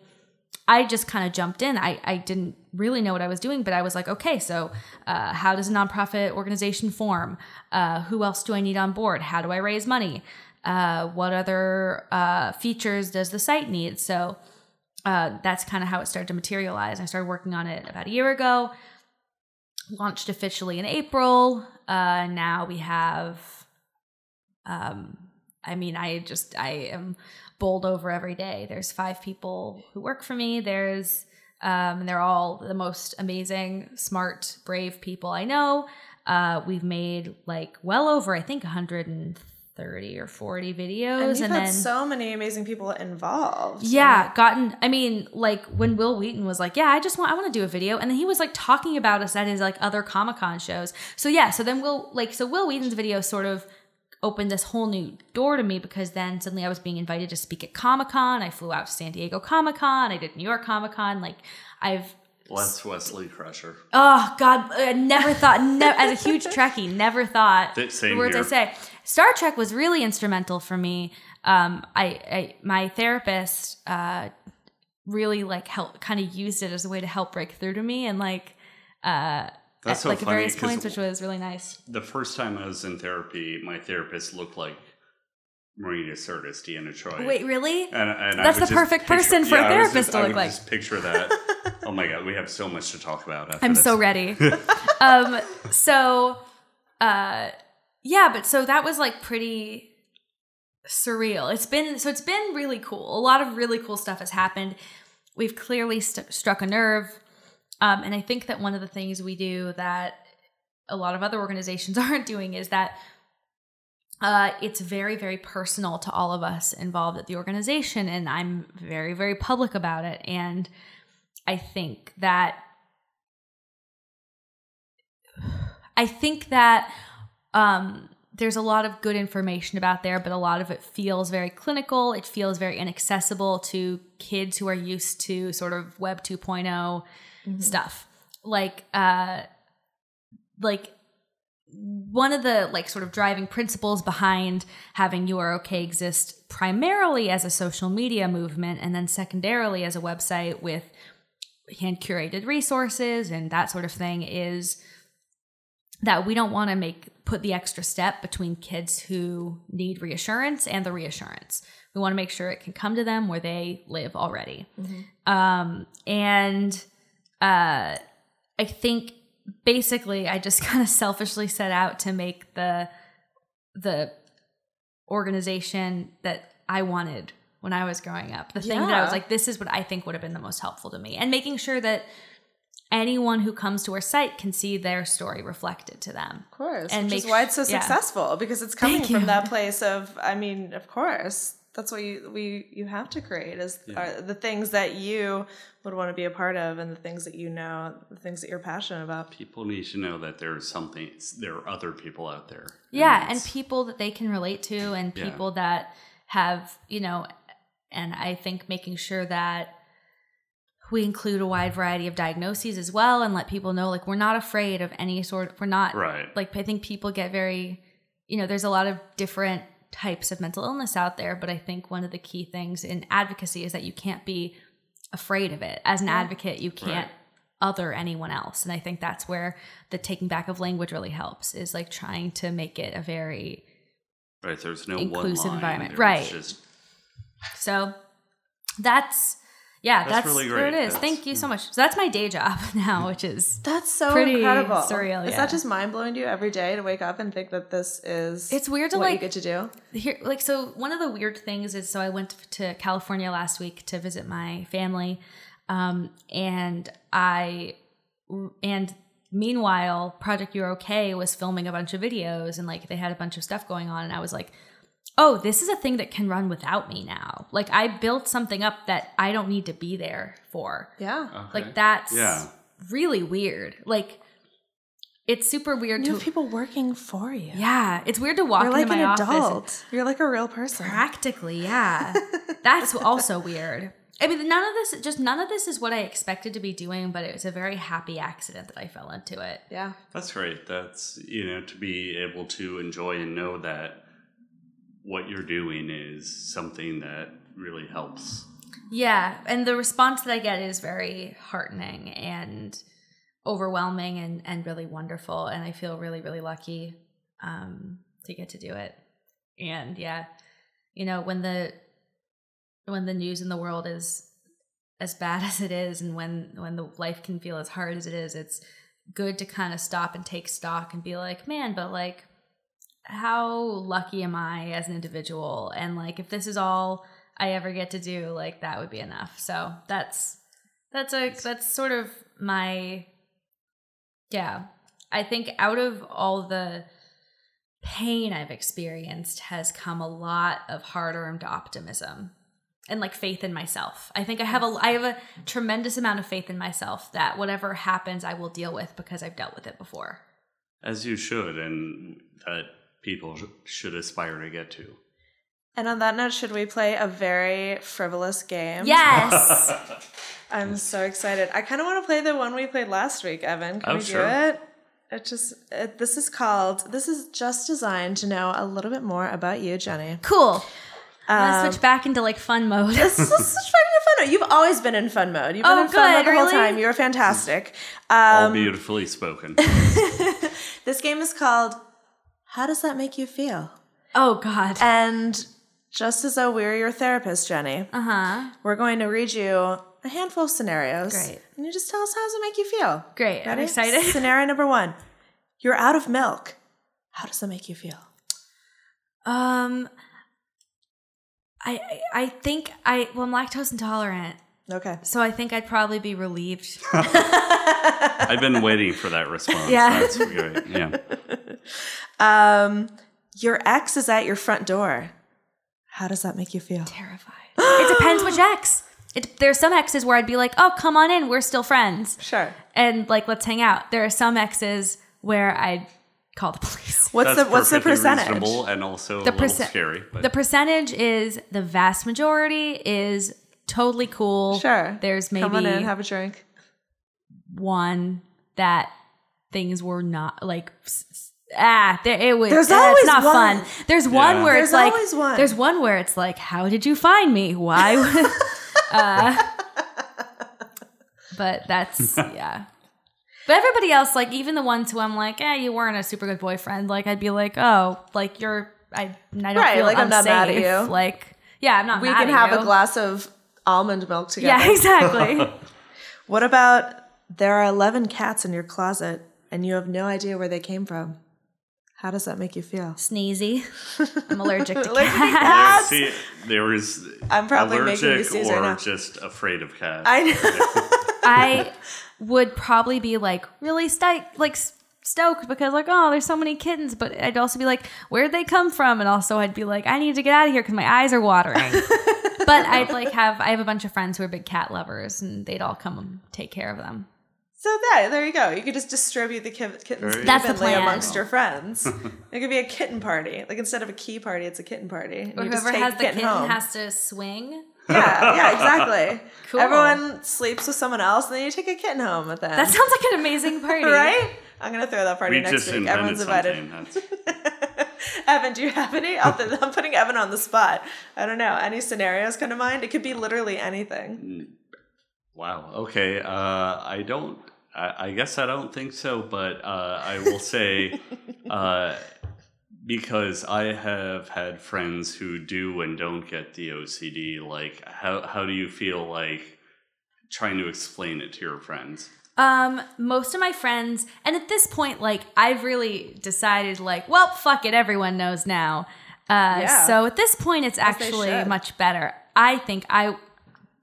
I just kind of jumped in. I, I didn't really know what I was doing, but I was like, okay, so uh, how does a nonprofit organization form? Uh, who else do I need on board? How do I raise money? Uh, what other uh, features does the site need? So uh, that's kind of how it started to materialize. I started working on it about a year ago, launched officially in April. Uh, now we have, um, I mean, I just, I am bowled over every day. There's five people who work for me. There's, um, they're all the most amazing, smart, brave people I know. Uh, we've made like well over, I think, 130 or 40 videos. And and had then, so many amazing people involved. yeah, gotten. I mean, like when Wil Wheaton was like, "Yeah, I just want, I want to do a video," and then he was like talking about us at his like other Comic Con shows. So yeah, so then Wil like so Wil Wheaton's video sort of opened this whole new door to me because then suddenly I was being invited to speak at Comic Con. I flew out to San Diego Comic Con. I did New York Comic Con. Like I've Bless Wesley Crusher. Oh God! I never thought. Ne- as a huge Trekkie, never thought same the words I say. Star Trek was really instrumental for me. Um, I, I my therapist uh, really like help kind of used it as a way to help break through to me and like uh, That's at, so like funny, various points, which was really nice. The first time I was in therapy, my therapist looked like Marina Sirtis, Deanna Troi. Wait, really? And, and That's the perfect picture- person for a yeah, was therapist just- to I look like. Just picture that. oh my god, we have so much to talk about. I'm this. so ready. um, so, uh, yeah, but so that was like pretty surreal. It's been so it's been really cool. A lot of really cool stuff has happened. We've clearly st- struck a nerve, um, and I think that one of the things we do that a lot of other organizations aren't doing is that uh, it's very very personal to all of us involved at the organization, and I'm very very public about it. And I think that I think that um, there's a lot of good information about there, but a lot of it feels very clinical. It feels very inaccessible to kids who are used to sort of Web 2.0 stuff. Like, uh, like one of the like sort of driving principles behind having you are okay exist primarily as a social media movement and then secondarily as a website with hand curated resources and that sort of thing is that we don't want to make put the extra step between kids who need reassurance and the reassurance. We want to make sure it can come to them where they live already. Um, and uh, I think basically I just kind of selfishly set out to make the the organization that I wanted when I was growing up. The thing that I was like, this is what I think would have been the most helpful to me, and making sure that anyone who comes to our site can see their story reflected to them. Of course. And which is why it's so yeah. successful because it's coming Thank from you. that place of, I mean, of course, that's what you we you have to create is are the things that you would want to be a part of and the things that you know, the things that you're passionate about. People need to know that there's something. There are other people out there. Yeah, and it's- people that they can relate to, and Yeah. people that have, you know, and I think making sure that we include a wide variety of diagnoses as well and let people know like we're not afraid of any sort we're not Right. like I think people get very you know there's a lot of different types of mental illness out there but I think one of the key things in advocacy is that you can't be afraid of it as an advocate you can't other anyone else. And I think that's where the taking back of language really helps is like trying to make it a very Right. There's no Inclusive environment. There's Right. Just so that's yeah, That's that's, really there it great. is. That's- Thank you so much. So that's my day job now, which is That's so Pretty incredible. surreal, Is yeah. that just mind blowing to you every day to wake up and think that this is It's weird to, what you like- get to do? here like so one of the weird things is so i went to california last week to visit my family um, and i and meanwhile project you're okay was filming a bunch of videos and like they had a bunch of stuff going on and i was like oh this is a thing that can run without me now like i built something up that i don't need to be there for Yeah. okay. like that's Yeah. really weird like it's super weird You to have people working for you. yeah it's weird to walk You're like into an my office adult. You're like a real person. Practically, yeah. That's also weird. I mean, none of this, just none of this is what I expected to be doing, but it was a very happy accident that I fell into it. Yeah. That's great. That's you know to be able to enjoy and know that what you're doing is something that really helps. Yeah. And the response that I get is very heartening and overwhelming and, and really wonderful. And I feel really, really lucky um, to get to do it. And yeah, you know, when the, when the news in the world is as bad as it is and when when the life can feel as hard as it is it's good to kind of stop and take stock and be like man but like how lucky am i as an individual and like if this is all i ever get to do like that would be enough so that's that's a that's sort of my yeah i think out of all the pain i've experienced has come a lot of hard-earned optimism and like faith in myself. I think I have a I have a tremendous amount of faith in myself that whatever happens I will deal with because I've dealt with it before. As you should, and that people sh- should aspire to get to. And on that note, should we play a very frivolous game? Yes. I'm so excited. I kind of want to play the one we played last week, Evan. Can Oh, we sure. do it? It just it, this is called this is just designed to know a little bit more about you, Jenny. cool. I'm Um, gonna switch back into like fun mode. This is such fun mode. You've always been in fun mode. You've been Oh, in fun mode good, the whole really? time. You're fantastic. All Um, beautifully spoken. this game is called How Does That Make You Feel? oh god. And just as though we're your therapist, Jenny, Uh-huh. we're going to read you a handful of scenarios. Great. And you just tell us how does it make you feel. Great. I'm excited. Scenario number one. You're out of milk. How does that make you feel? Um I I I think I well I'm lactose intolerant. Okay. So I think I'd probably be relieved. I've been waiting for that response. Yeah. That's great. Yeah. Um, your ex is at your front door. How does that make you feel? Terrified. it depends which ex. It, there's some exes where I'd be like, "Oh, come on in, we're still friends." Sure. and like let's hang out. There are some exes where I'd call the police. What's That's the what's the percentage? reasonable and also a The little percent- scary. But The percentage is the vast majority is totally cool. Sure. There's maybe Come on in, have a drink. one that things were not like s- s- ah there it was There's uh, always it's not one. fun. There's one where There's it's like always one. there's one where it's like how did you find me? Why uh, but that's yeah. But everybody else, like even the ones who I'm like, eh, you weren't a super good boyfriend. Like I'd be like, oh, like you're, I, I don't Right, feel like, I'm unsafe. not mad at you. Like, yeah, I'm not. We mad can at have you. a glass of almond milk together. Yeah, exactly. What about there are 11 cats in your closet and you have no idea where they came from? How does that make you feel? Sneezy. I'm allergic to Allergic cats. cats. see, there was I'm probably allergic sneeze or right now. just afraid of cats. I know. I would probably be like really stoked, like stoked because like oh there's so many kittens, but I'd also be like where'd they come from? And also I'd be like I need to get out of here because my eyes are watering. But I'd like have I have a bunch of friends who are big cat lovers and they'd all come and take care of them. So there, there you go. You could just distribute the kittens Very That's the evenly plan. amongst your friends. it could be a kitten party. Like instead of a key party, it's a kitten party. And Or whoever has the kitten home. has to swing. yeah, yeah, exactly. Cool. Everyone sleeps with someone else, and then you take a kitten home with them. That sounds like an amazing party. right. I'm gonna throw that party we next just week. Everyone's invited. Evan, do you have any? I'm putting Evan on the spot. I don't know. Any scenarios come to mind? It could be literally anything. wow. Okay. Uh, I don't I, I guess I don't think so, but uh, I will say uh, because I have had friends who do and don't get the OCD. Like, how how do you feel like trying to explain it to your friends? Um, most of my friends, and at this point, like I've really decided, like, well, fuck it, everyone knows now. Uh, Yeah. so at this point, it's actually much better. I think I.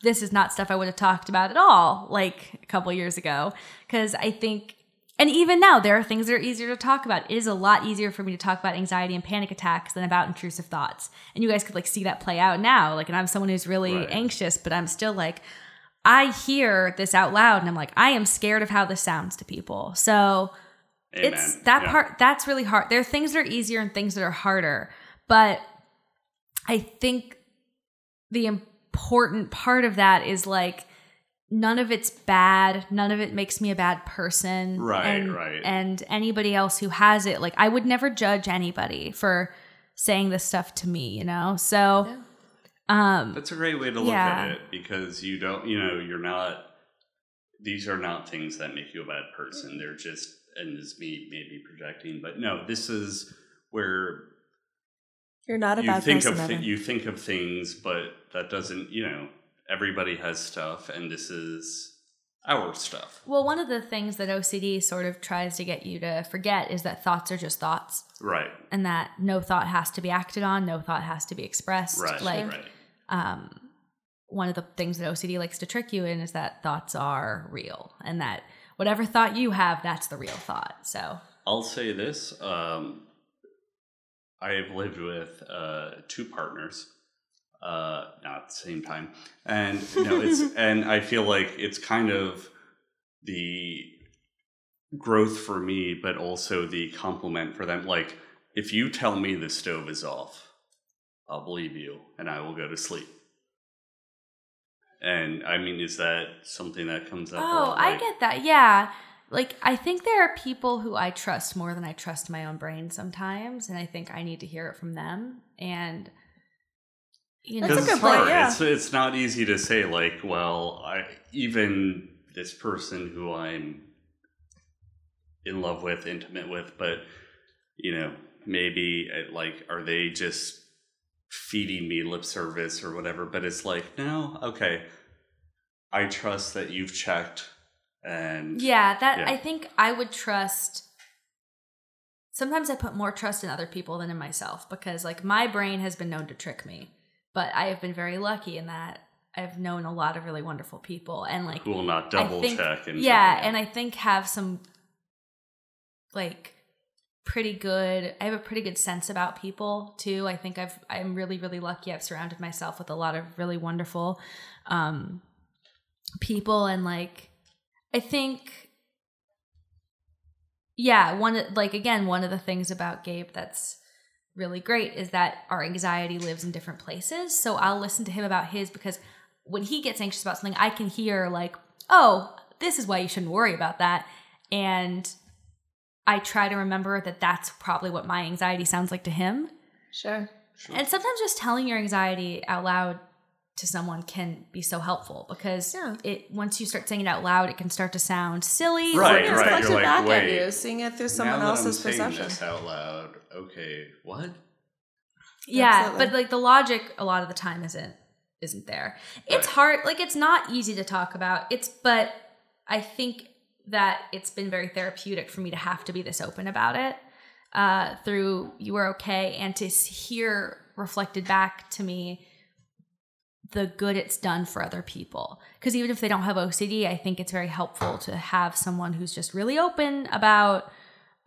This is not stuff I would have talked about at all, like a couple years ago, because I think, and even now, there are things that are easier to talk about. It is a lot easier for me to talk about anxiety and panic attacks than about intrusive thoughts. And you guys could like see that play out now. Like, and I'm someone who's really Right. anxious, but I'm still like, I hear this out loud and I'm like, I am scared of how this sounds to people. So Amen. it's that Yeah. part that's really hard. There are things that are easier and things that are harder. But I think the important part of that is like none of it's bad. None of it makes me a bad person. Right, and, right. And anybody else who has it, like I would never judge anybody for saying this stuff to me, you know? So um That's a great way to look Yeah. at it because you don't, you know, you're not. These are not things that make you a bad person. They're just, and this is me maybe projecting, but no, this is where You're not a you bad think person. of thi- Evan. you think of things, but that doesn't, you know, everybody has stuff, and this is our stuff, Well, one of the things that OCD sort of tries to get you to forget is that thoughts are just thoughts right? and that no thought has to be acted on, no thought has to be expressed. Right, Like right. Um one of the things that OCD likes to trick you in is that thoughts are real and that whatever thought you have, that's the real thought. So, I'll say this: um, I have lived with uh, two partners, uh, not at the same time, and you know, it's and I feel like it's kind of the growth for me, but also the compliment for them. Like, if you tell me the stove is off, I'll believe you, and I will go to sleep. And I mean, is that something that comes up? oh, lot? I get that. Yeah. Like I think there are people who I trust more than I trust my own brain sometimes, and I think I need to hear it from them. And you know, That's a Because good it's point, hard. yeah. It's it's not easy to say like, well, I even this person who I'm in love with, intimate with, but you know, maybe uh, like, are they just feeding me lip service or whatever? But it's like, no, okay, I trust that you've checked, and Yeah, that Yeah. I think I would trust. Sometimes I put more trust in other people than in myself because, like, my brain has been known to trick me, but I have been very lucky in that I've known a lot of really wonderful people and like who will not double think- check and yeah, and I think have some like pretty good. I have a pretty good sense about people too. I think I've I'm really really lucky. I've surrounded myself with a lot of really wonderful um people and like I think yeah, one like again one of the things about Gabe that's really great is that our anxiety lives in different places. So I'll listen to him about his because when he gets anxious about something, I can hear like, "Oh, this is why you shouldn't worry about that." And I try to remember that that's probably what my anxiety sounds like to him. Sure. And sometimes just telling your anxiety out loud to someone can be so helpful because Yeah. it once you start saying it out loud, it can start to sound silly. Right, it Yeah, right. You're it like, back at wait, you, seeing it through someone else's I'm perception. this out loud, okay, what? Yeah, Absolutely. but like the logic a lot of the time isn't isn't there. It's Right. hard like it's not easy to talk about. It's but I think that it's been very therapeutic for me to have to be this open about it uh through you are okay and to hear reflected back to me the good it's done for other people. Because even if they don't have OCD I think it's very helpful to have someone who's just really open about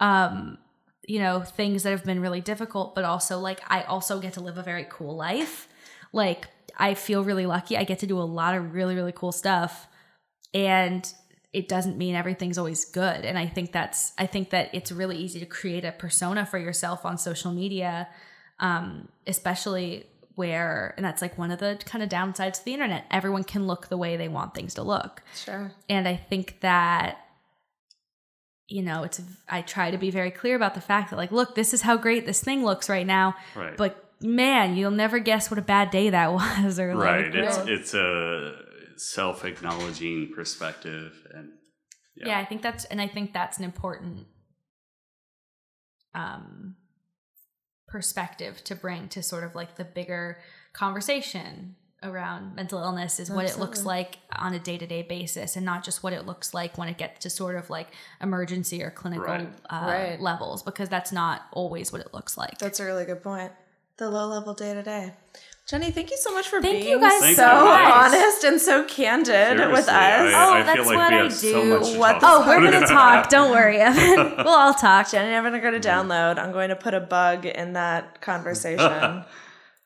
um you know things that have been really difficult but also like i also get to live a very cool life. Like i feel really lucky. I get to do a lot of really really cool stuff. And it doesn't mean everything's always good and i think that's i think that it's really easy to create a persona for yourself on social media um especially where and that's like one of the kind of downsides to the internet everyone can look the way they want things to look Sure. and I think that you know, it's I try to be very clear about the fact that like, look, this is how great this thing looks right now, Right. but man, you'll never guess what a bad day that was or like right. It's Right. it's a self acknowledging perspective, and Yeah. yeah. I think that's and I think that's an important um perspective to bring to sort of like the bigger conversation around mental illness is what it looks like on a day-to-day basis and not just what it looks like when it gets to sort of like emergency or clinical Right. Uh, Right. levels because that's not always what it looks like That's a really good point. The low level day to day. Jenny, thank you so much for Thank being you guys Thank so you. honest and so candid with us. I, Oh, I that's like what I have so do. What the- oh we're gonna talk don't worry evan we'll all talk Jenny and Evan are going to go to download. I'm going to put a bug in that conversation.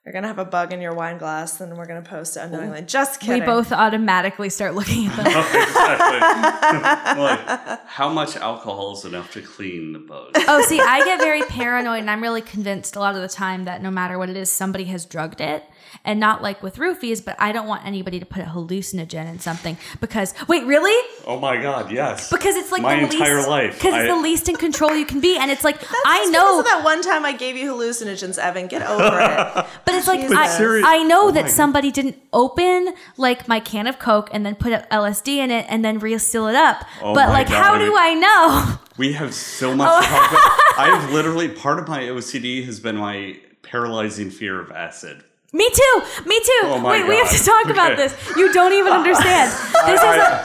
You're going to have a bug in your wine glass, and we're going to post it unknowingly. Just kidding. we both automatically start looking at them exactly. like, how much alcohol is enough to clean the bug? Oh, see, I get very paranoid, and I'm really convinced a lot of the time that no matter what it is, somebody has drugged it. And not like with roofies, but I don't want anybody to put a hallucinogen in something because wait, really? Oh my god, yes. Because it's like my the entire least, life. Because it's the least in control you can be, and it's like I know, that one time I gave you hallucinogens, Evan. Get over it. but it's like Jesus. I, serious- I know oh that my somebody didn't open like my can of Coke and then put LSD in it and then reseal it up. Oh but my like, how do I know? We have so much Oh. to talk about. I have literally part of my OCD has been my paralyzing fear of acid. Me too. Me too. Oh Wait, we have to talk about this. You don't even understand. This is a,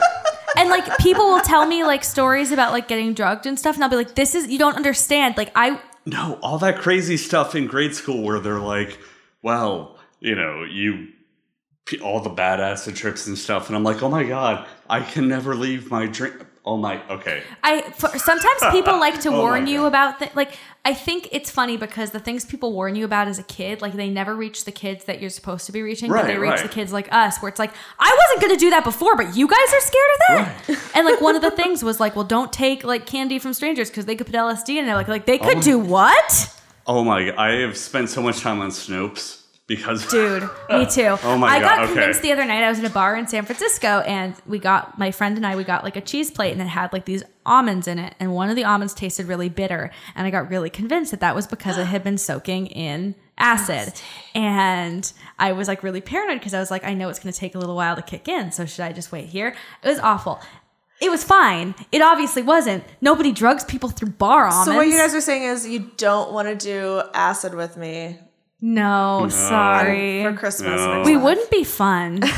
and like people will tell me like stories about like getting drugged and stuff, and I'll be like, "This is you don't understand." Like I No, all that crazy stuff in grade school where they're like, well, you know, you all the bad acid trips and stuff, and I'm like, oh my god, I can never leave my drink. Oh my, okay. I for, sometimes people like to Oh warn you God. about th- like I think it's funny because the things people warn you about as a kid, like they never reach the kids that you're supposed to be reaching, but they reach right. the kids like us, where it's like I wasn't going to do that before, but you guys are scared of that. And like one of the things was like, well, don't take like candy from strangers because they could put LSD in it. Like like they could oh my- do what? Oh my, I have spent so much time on Snopes because Dude, me too. Oh my I got okay. convinced the other night. I was in a bar in San Francisco, and we got my friend and I. We got like a cheese plate, and it had like these almonds in it, and one of the almonds tasted really bitter, and I got really convinced that that was because it had been soaking in acid, and I was like really paranoid because I was like, I know it's going to take a little while to kick in, so should I just wait here? It was awful. It was fine. It obviously wasn't. Nobody drugs people through bar almonds. So what you guys are saying is you don't want to do acid with me no, sorry. for Christmas. No. we wouldn't be fun.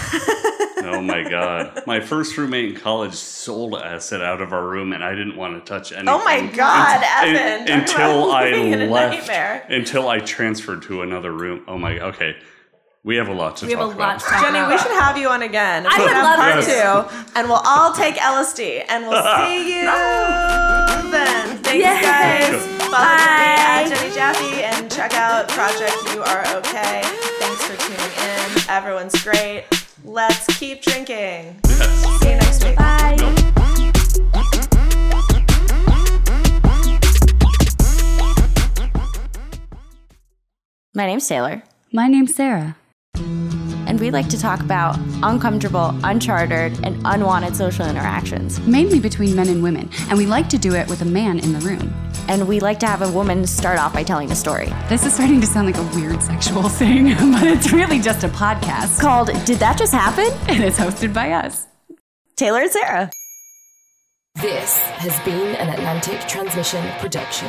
oh my god, my first roommate in college sold acid out of our room, and I didn't want to touch anything. Oh my God, un- Evan! Talk until I living in a left, until I transferred to another room. Oh my, okay, we have a lot to We have talk a about. lot to talk Jenny, about. we should have you on again. I would should have love part to. two, and we'll all take LSD, and we'll see you then. Thanks, Yes. guys. Follow me at Jenny Jaffe and check out Project You Are Okay. Thanks for tuning in. Everyone's great. Let's keep drinking. Yes. See you next week. Bye. My name's Taylor, My name's Sarah. And we like to talk about uncomfortable, unchartered, and unwanted social interactions. Mainly between men and women, and we like to do it with a man in the room. And we like to have a woman start off by telling a story. This is starting to sound like a weird sexual thing, but it's really just a podcast. Called Did That Just Happen? And it's hosted by us. Taylor and Sarah. This has been an Atlantic Transmission production.